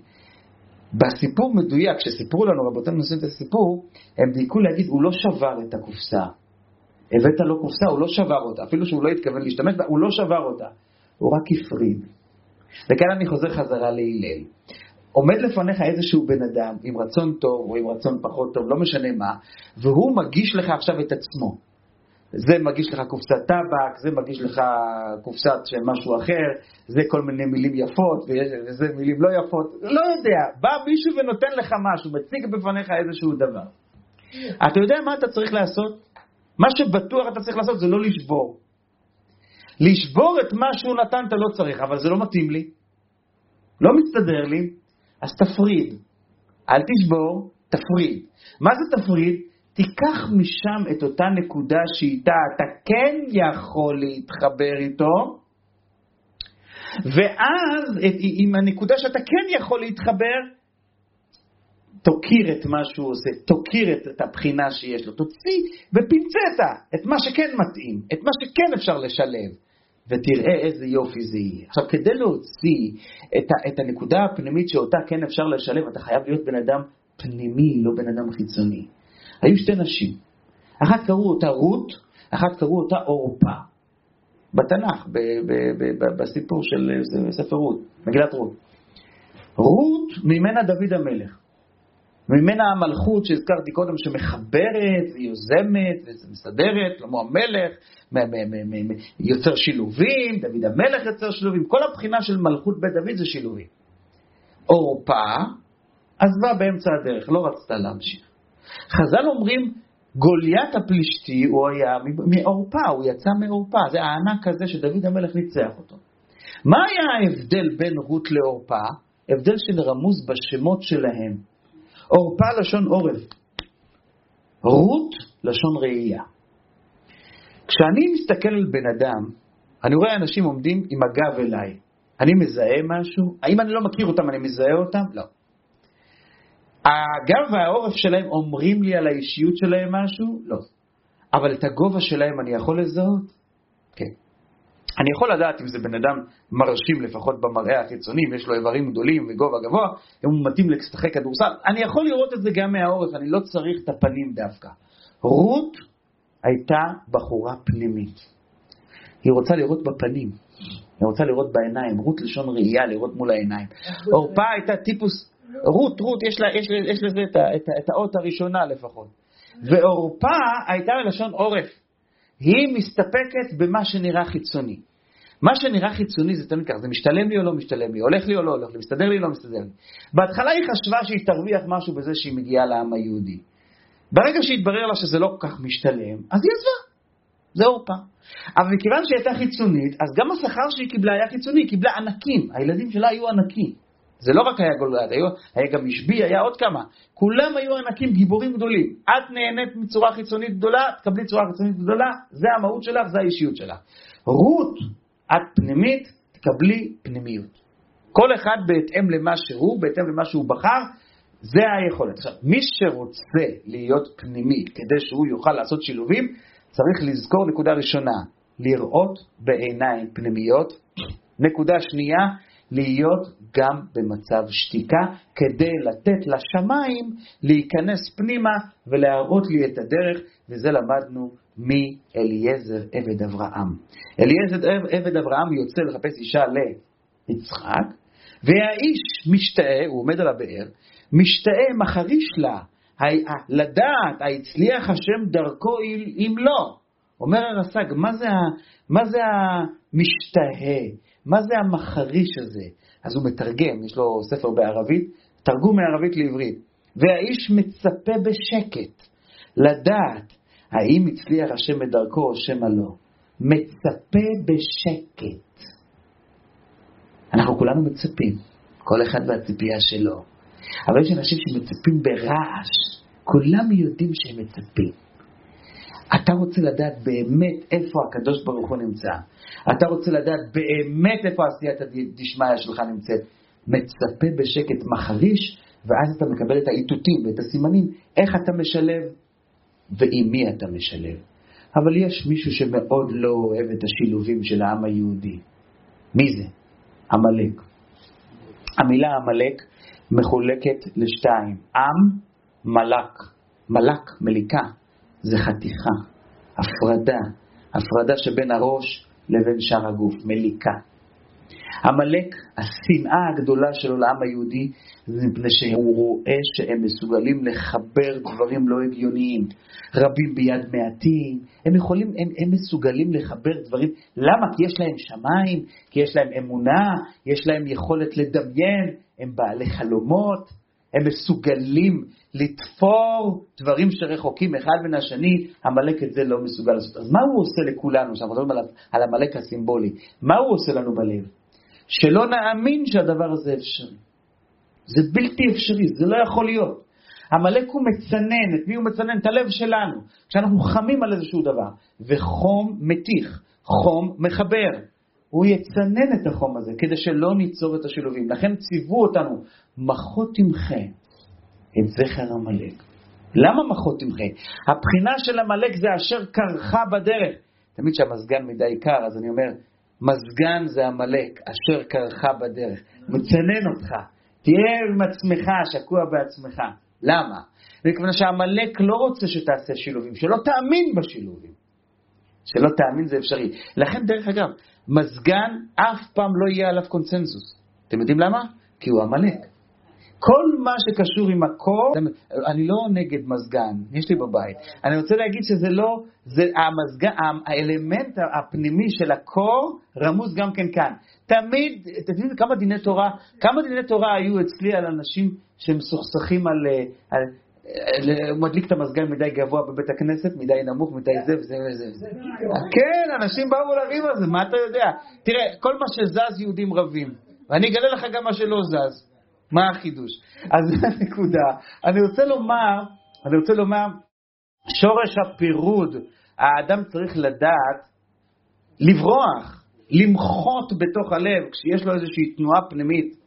בסיפור מדויק, כשסיפרו לנו, רבותינו נושאים את הסיפור, הם דייקו להגיד, הוא לא שבר את הקופסה. הבאת לו קופסה, הוא לא שבר אותה, אפילו שהוא לא התכוון להשתמש בה, הוא לא שבר אותה. הוא רק הפריד. וכאן אני חוזר חזרה להלל. עומד לפניך איזשהו בן אדם עם רצון טוב או עם רצון פחות טוב, לא משנה מה, והוא מגיש לך עכשיו את עצמו. זה מגיש לך קופסת טבק, זה מגיש לך קופסת של משהו אחר, זה כל מיני מילים יפות, וזה מילים לא יפות, לא יודע, בא מישהו ונותן לך משהו, מציג בפניך איזשהו דבר. אתה יודע מה אתה צריך לעשות? מה שבטוח אתה צריך לעשות זה לא לשבור. לשבור את מה שהוא נתן אתה לא צריך, אבל זה לא מתאים לי, לא מסתדר לי, אז תפריד. אל תשבור, תפריד. מה זה תפריד? תיקח משם את אותה נקודה שאיתה אתה כן יכול להתחבר איתו, ואז את, עם הנקודה שאתה כן יכול להתחבר, תוקיר את מה שהוא עושה, תוקיר את, את הבחינה שיש לו, תוציא בפינצטה את מה שכן מתאים, את מה שכן אפשר לשלב, ותראה איזה יופי זה יהיה. עכשיו, כדי להוציא את, ה, את הנקודה הפנימית שאותה כן אפשר לשלב, אתה חייב להיות בן אדם פנימי, לא בן אדם חיצוני. היו שתי נשים. אחת קראו אותה רות, אחת קראו אותה עורפה. בתנ"ך, ב- ב- ב- בסיפור של ספר רות, מגילת רות. רות, ממנה דוד המלך. ממנה המלכות שהזכרתי קודם, שמחברת ויוזמת ומסדרת, שלמה המלך, יוצר שילובים, דוד המלך יוצר שילובים, כל הבחינה של מלכות בית דוד זה שילובים. עורפה עזבה באמצע הדרך, לא רצתה להמשיך. חז"ל אומרים, גוליית הפלישתי הוא היה מעורפה, הוא יצא מעורפה, זה הענק הזה שדוד המלך ניצח אותו. מה היה ההבדל בין רות לעורפה? הבדל של רמוז בשמות שלהם. עורפה לשון עורף, רות לשון ראייה. כשאני מסתכל על בן אדם, אני רואה אנשים עומדים עם הגב אליי. אני מזהה משהו? האם אני לא מכיר אותם, אני מזהה אותם? לא. הגב והעורף שלהם אומרים לי על האישיות שלהם משהו? לא. אבל את הגובה שלהם אני יכול לזהות? כן. אני יכול לדעת אם זה בן אדם מרשים לפחות במראה החיצוני, אם יש לו איברים גדולים וגובה גבוה, אם הוא מתאים לשחק כדורסל, אני יכול לראות את זה גם מהעורף, אני לא צריך את הפנים דווקא. רות הייתה בחורה פנימית. היא רוצה לראות בפנים, היא רוצה לראות בעיניים, רות לשון ראייה, לראות מול העיניים. עורפה הייתה טיפוס רות, רות, יש, לה, יש, יש לזה את, את, את האות הראשונה לפחות. ועורפה הייתה מלשון עורף. היא מסתפקת במה שנראה חיצוני. מה שנראה חיצוני זה תמיד ככה, זה משתלם לי או לא משתלם לי, הולך לי או לא הולך לי, מסתדר לי או לא מסתדר לי. בהתחלה היא חשבה שהיא תרוויח משהו בזה שהיא מגיעה לעם היהודי. ברגע שהתברר לה שזה לא כל כך משתלם, אז היא עזבה. זה עורפה. אבל מכיוון שהיא הייתה חיצונית, אז גם השכר שהיא קיבלה היה חיצוני, היא קיבלה ענקים. הילדים שלה היו ענקים. זה לא רק היה גולגלת, היה, היה גם משבי, היה עוד כמה. כולם היו ענקים, גיבורים גדולים. את נהנית מצורה חיצונית גדולה, תקבלי צורה חיצונית גדולה, זה המהות שלך, זה האישיות שלך. רות, את פנימית, תקבלי פנימיות. כל אחד בהתאם למה שהוא, בהתאם למה שהוא בחר, זה היכולת. עכשיו, מי שרוצה להיות פנימי כדי שהוא יוכל לעשות שילובים, צריך לזכור נקודה ראשונה, לראות בעיניים פנימיות. נקודה שנייה, להיות גם במצב שתיקה, כדי לתת לשמיים להיכנס פנימה ולהראות לי את הדרך, וזה למדנו מאליעזר עבד אברהם. אליעזר עבד אברהם יוצא לחפש אישה ליצחק, והאיש משתאה, הוא עומד על הבאר, משתאה, מחריש לה, לדעת, הצליח השם דרכו אם לא. אומר הרס"ג, מה זה, מה זה המשתאה? מה זה המחריש הזה? אז הוא מתרגם, יש לו ספר בערבית, תרגום מערבית לעברית. והאיש מצפה בשקט לדעת האם הצליח השם את דרכו או שמא לא. מצפה בשקט. אנחנו כולנו מצפים, כל אחד והציפייה שלו. אבל יש אנשים שמצפים ברעש, כולם יודעים שהם מצפים. אתה רוצה לדעת באמת איפה הקדוש ברוך הוא נמצא. אתה רוצה לדעת באמת איפה עשיית הדשמיא שלך נמצאת. מצפה בשקט מחריש, ואז אתה מקבל את האיתותים ואת הסימנים, איך אתה משלב ועם מי אתה משלב. אבל יש מישהו שמאוד לא אוהב את השילובים של העם היהודי. מי זה? עמלק. המילה עמלק מחולקת לשתיים, עם, מלק. מלק, מליקה, זה חתיכה, הפרדה, הפרדה שבין הראש לבין שאר הגוף, מליקה. עמלק, השנאה הגדולה שלו לעם היהודי, זה מפני שהוא רואה שהם מסוגלים לחבר דברים לא הגיוניים. רבים ביד מעטים, הם יכולים, הם, הם מסוגלים לחבר דברים. למה? כי יש להם שמיים, כי יש להם אמונה, יש להם יכולת לדמיין, הם בעלי חלומות, הם מסוגלים לתפור דברים שרחוקים אחד מן השני, עמלק את זה לא מסוגל לעשות. אז מה הוא עושה לכולנו, כשאנחנו מדברים על עמלק הסימבולי? מה הוא עושה לנו בלב? שלא נאמין שהדבר הזה אפשרי. זה בלתי אפשרי, זה לא יכול להיות. עמלק הוא מצנן, את מי הוא מצנן? את הלב שלנו. כשאנחנו חמים על איזשהו דבר, וחום מתיך, חום מחבר. הוא יצנן את החום הזה כדי שלא ניצור את השילובים. לכן ציוו אותנו, מחות תמחה את זכר עמלק. למה מחות תמחה? הבחינה של עמלק זה אשר קרחה בדרך. תמיד כשהמזגן מדי קר, אז אני אומר, מזגן זה עמלק, אשר קרחה בדרך. מצנן אותך, תהיה עם עצמך, שקוע בעצמך. למה? מכיוון שעמלק לא רוצה שתעשה שילובים, שלא תאמין בשילובים. שלא תאמין זה אפשרי. לכן, דרך אגב, מזגן אף פעם לא יהיה עליו קונצנזוס. אתם יודעים למה? כי הוא עמלק. כל מה שקשור עם הקור, אני לא נגד מזגן, יש לי בבית. אני רוצה להגיד שזה לא, זה המזגן, האלמנט הפנימי של הקור רמוז גם כן כאן. תמיד, יודעים כמה דיני תורה, כמה דיני תורה היו אצלי על אנשים שמסוכסכים על, על הוא מדליק את המזגן מדי גבוה בבית הכנסת, מדי נמוך, מדי זה וזה וזה. כן, אנשים באו לריב על זה, מה אתה יודע? תראה, כל מה שזז יהודים רבים, ואני אגלה לך גם מה שלא זז. מה החידוש? אז זו הנקודה. אני רוצה לומר, אני רוצה לומר, שורש הפירוד, האדם צריך לדעת לברוח, למחות בתוך הלב, כשיש לו איזושהי תנועה פנימית,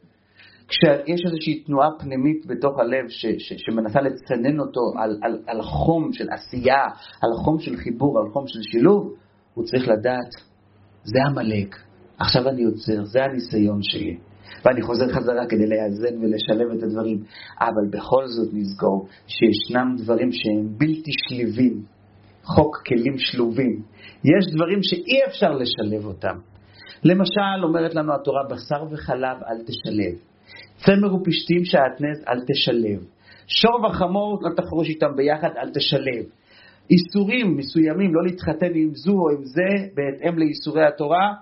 כשיש איזושהי תנועה פנימית בתוך הלב ש, ש, שמנסה לצנן אותו על, על, על חום של עשייה, על חום של חיבור, על חום של שילוב, הוא צריך לדעת, זה עמלק, עכשיו אני עוצר, זה הניסיון שלי. ואני חוזר חזרה כדי לאזן ולשלב את הדברים. אבל בכל זאת נזכור שישנם דברים שהם בלתי שליבים, חוק כלים שלובים. יש דברים שאי אפשר לשלב אותם. למשל, אומרת לנו התורה, בשר וחלב אל תשלב. צמר ופשתים שעטנז אל תשלב. שור וחמור לא תחרוש איתם ביחד, אל תשלב. איסורים מסוימים, לא להתחתן עם זו או עם זה, בהתאם לאיסורי התורה,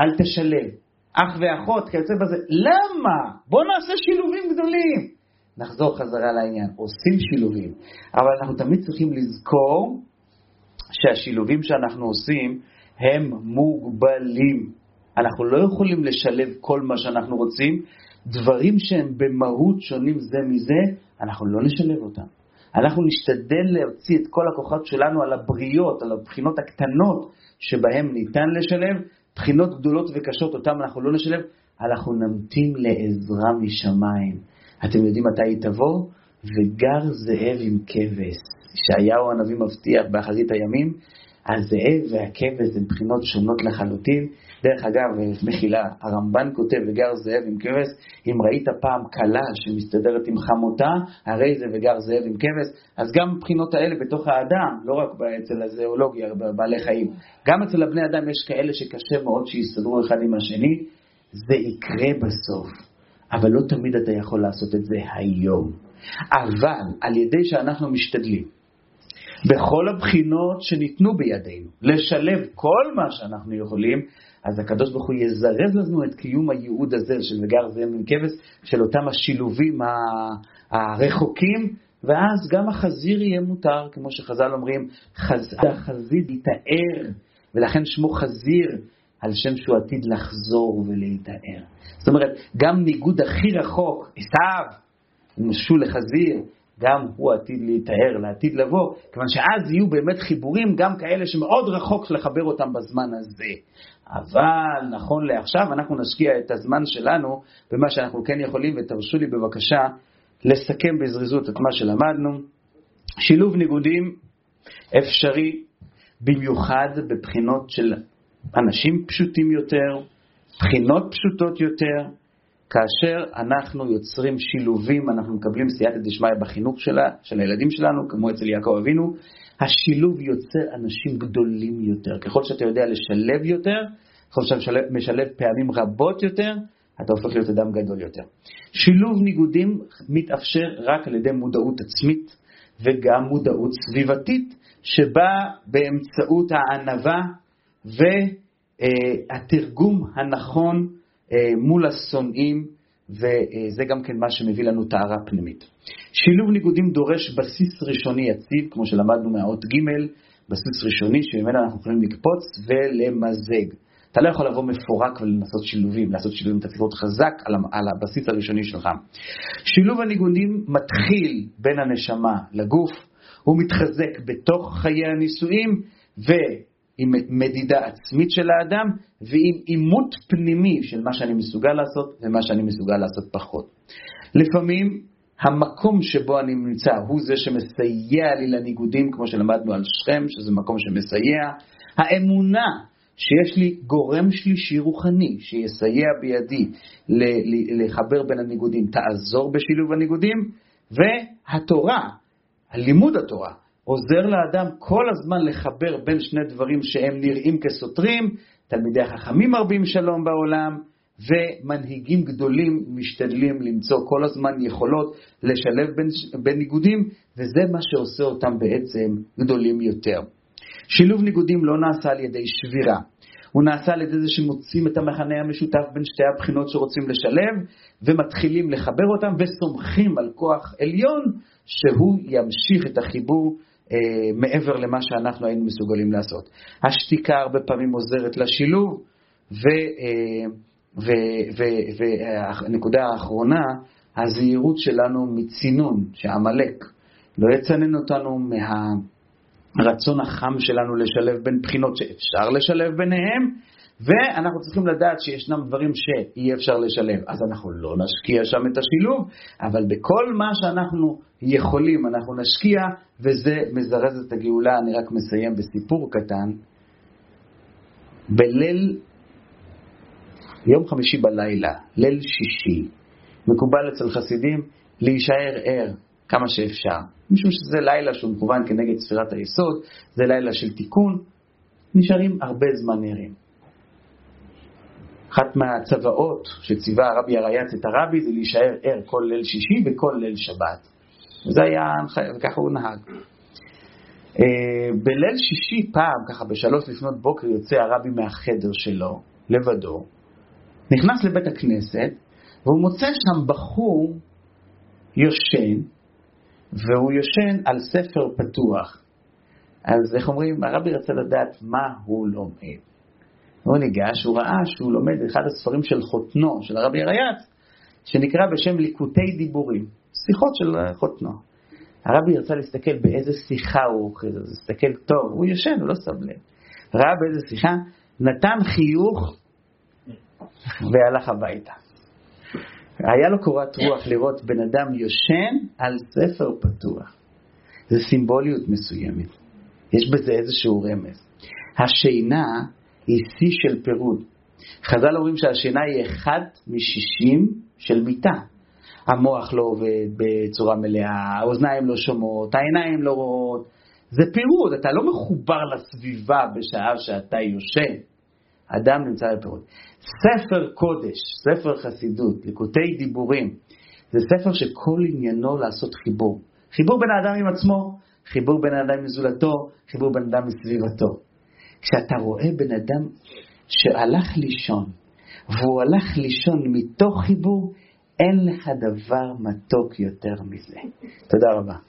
אל תשלב. אח ואחות, כיוצא בזה. למה? בואו נעשה שילובים גדולים. נחזור חזרה לעניין, עושים שילובים, אבל אנחנו תמיד צריכים לזכור שהשילובים שאנחנו עושים הם מוגבלים. אנחנו לא יכולים לשלב כל מה שאנחנו רוצים, דברים שהם במהות שונים זה מזה, אנחנו לא נשלב אותם. אנחנו נשתדל להוציא את כל הכוחות שלנו על הבריות, על הבחינות הקטנות שבהן ניתן לשלב, בחינות גדולות וקשות, אותן אנחנו לא נשלב, אנחנו נמתין לעזרה משמיים. אתם יודעים מתי היא תבוא? וגר זאב עם כבש. ישעיהו הנביא מבטיח באחרית הימים, הזאב והכבש הן בחינות שונות לחלוטין. דרך אגב, מחילה, הרמב"ן כותב, וגר זאב עם כבש, אם ראית פעם כלה שמסתדרת עם חמותה, הרי זה וגר זאב עם כבש, אז גם מבחינות האלה בתוך האדם, לא רק אצל הזואולוגיה, בבעלי חיים, גם אצל הבני אדם יש כאלה שקשה מאוד שיסתדרו אחד עם השני, זה יקרה בסוף, אבל לא תמיד אתה יכול לעשות את זה היום. אבל על ידי שאנחנו משתדלים, בכל הבחינות שניתנו בידינו, לשלב כל מה שאנחנו יכולים, אז הקדוש ברוך הוא יזרז לנו את קיום הייעוד הזה של וגר זאב עם כבש, של אותם השילובים הרחוקים, ואז גם החזיר יהיה מותר, כמו שחז"ל אומרים, חז... החזיר יתאר ולכן שמו חזיר על שם שהוא עתיד לחזור ולהיטהר. זאת אומרת, גם ניגוד הכי רחוק, עשיו, משול לחזיר, גם הוא עתיד להיטהר, לעתיד לבוא, כיוון שאז יהיו באמת חיבורים, גם כאלה שמאוד רחוק לחבר אותם בזמן הזה. אבל נכון לעכשיו אנחנו נשקיע את הזמן שלנו במה שאנחנו כן יכולים, ותרשו לי בבקשה לסכם בזריזות את מה שלמדנו. שילוב ניגודים אפשרי במיוחד בבחינות של אנשים פשוטים יותר, בחינות פשוטות יותר, כאשר אנחנו יוצרים שילובים, אנחנו מקבלים סייעתא דשמיא בחינוך שלה, של הילדים שלנו, כמו אצל יעקב אבינו, השילוב יוצר אנשים גדולים יותר. ככל שאתה יודע לשלב יותר, ככל שאתה משלב פעמים רבות יותר, אתה הופך להיות אדם גדול יותר. שילוב ניגודים מתאפשר רק על ידי מודעות עצמית וגם מודעות סביבתית, שבאה באמצעות הענווה והתרגום הנכון מול השונאים, וזה גם כן מה שמביא לנו טהרה פנימית. שילוב ניגודים דורש בסיס ראשוני יציב, כמו שלמדנו מהאות ג', בסיס ראשוני שממנו אנחנו יכולים לקפוץ ולמזג. אתה לא יכול לבוא מפורק ולנסות שילובים, לעשות שילובים, אתה חזק על הבסיס הראשוני שלך. שילוב הניגונים מתחיל בין הנשמה לגוף, הוא מתחזק בתוך חיי הנישואים, ו... עם מדידה עצמית של האדם ועם עימות פנימי של מה שאני מסוגל לעשות ומה שאני מסוגל לעשות פחות. לפעמים המקום שבו אני נמצא הוא זה שמסייע לי לניגודים, כמו שלמדנו על שכם, שזה מקום שמסייע. האמונה שיש לי גורם שלישי רוחני שיסייע בידי לחבר בין הניגודים, תעזור בשילוב הניגודים, והתורה, הלימוד התורה, עוזר לאדם כל הזמן לחבר בין שני דברים שהם נראים כסותרים, תלמידי החכמים מרבים שלום בעולם, ומנהיגים גדולים משתדלים למצוא כל הזמן יכולות לשלב בין, בין ניגודים, וזה מה שעושה אותם בעצם גדולים יותר. שילוב ניגודים לא נעשה על ידי שבירה, הוא נעשה על ידי זה שמוצאים את המכנה המשותף בין שתי הבחינות שרוצים לשלב, ומתחילים לחבר אותם וסומכים על כוח עליון שהוא ימשיך את החיבור אה, מעבר למה שאנחנו היינו מסוגלים לעשות. השתיקה הרבה פעמים עוזרת לשילוב, והנקודה אה, האחרונה, הזהירות שלנו מצינון, שעמלק לא יצנן אותנו מהרצון החם שלנו לשלב בין בחינות שאפשר לשלב ביניהם, ואנחנו צריכים לדעת שישנם דברים שאי אפשר לשלב, אז אנחנו לא נשקיע שם את השילוב, אבל בכל מה שאנחנו יכולים אנחנו נשקיע, וזה מזרז את הגאולה. אני רק מסיים בסיפור קטן. בליל, יום חמישי בלילה, ליל שישי, מקובל אצל חסידים להישאר ער כמה שאפשר, משום שזה לילה שהוא מכוון כנגד ספירת היסוד, זה לילה של תיקון, נשארים הרבה זמן ערים. אחת מהצוואות שציווה הרבי הרייץ את הרבי זה להישאר ער כל ליל שישי וכל ליל שבת. זה היה ההנחיה, וככה הוא נהג. אה, בליל שישי פעם, ככה בשלוש לפנות בוקר, יוצא הרבי מהחדר שלו, לבדו, נכנס לבית הכנסת, והוא מוצא שם בחור יושן, והוא יושן על ספר פתוח. אז איך אומרים, הרבי רצה לדעת מה הוא לומד. הוא ניגש, הוא ראה שהוא לומד אחד הספרים של חותנו, של הרבי הרייץ, שנקרא בשם ליקוטי דיבורים, שיחות של חותנו. הרבי ירצה להסתכל באיזה שיחה הוא אוכל, אז הסתכל טוב, הוא ישן, הוא לא שם לב. ראה באיזה שיחה, נתן חיוך והלך הביתה. היה לו קורת רוח לראות בן אדם יושן על ספר פתוח. זה סימבוליות מסוימת. יש בזה איזשהו רמז. השינה היא שיא של פירוד. חז"ל אומרים שהשינה היא אחת משישים של מיטה. המוח לא עובד בצורה מלאה, האוזניים לא שומעות, העיניים לא רואות. זה פירוד, אתה לא מחובר לסביבה בשעה שאתה יושן. אדם נמצא בפירוד. ספר קודש, ספר חסידות, ליקוטי דיבורים, זה ספר שכל עניינו לעשות חיבור. חיבור בין האדם עם עצמו, חיבור בין האדם עם זולתו, חיבור בין האדם מסביבתו. כשאתה רואה בן אדם שהלך לישון, והוא הלך לישון מתוך חיבור, אין לך דבר מתוק יותר מזה. תודה רבה.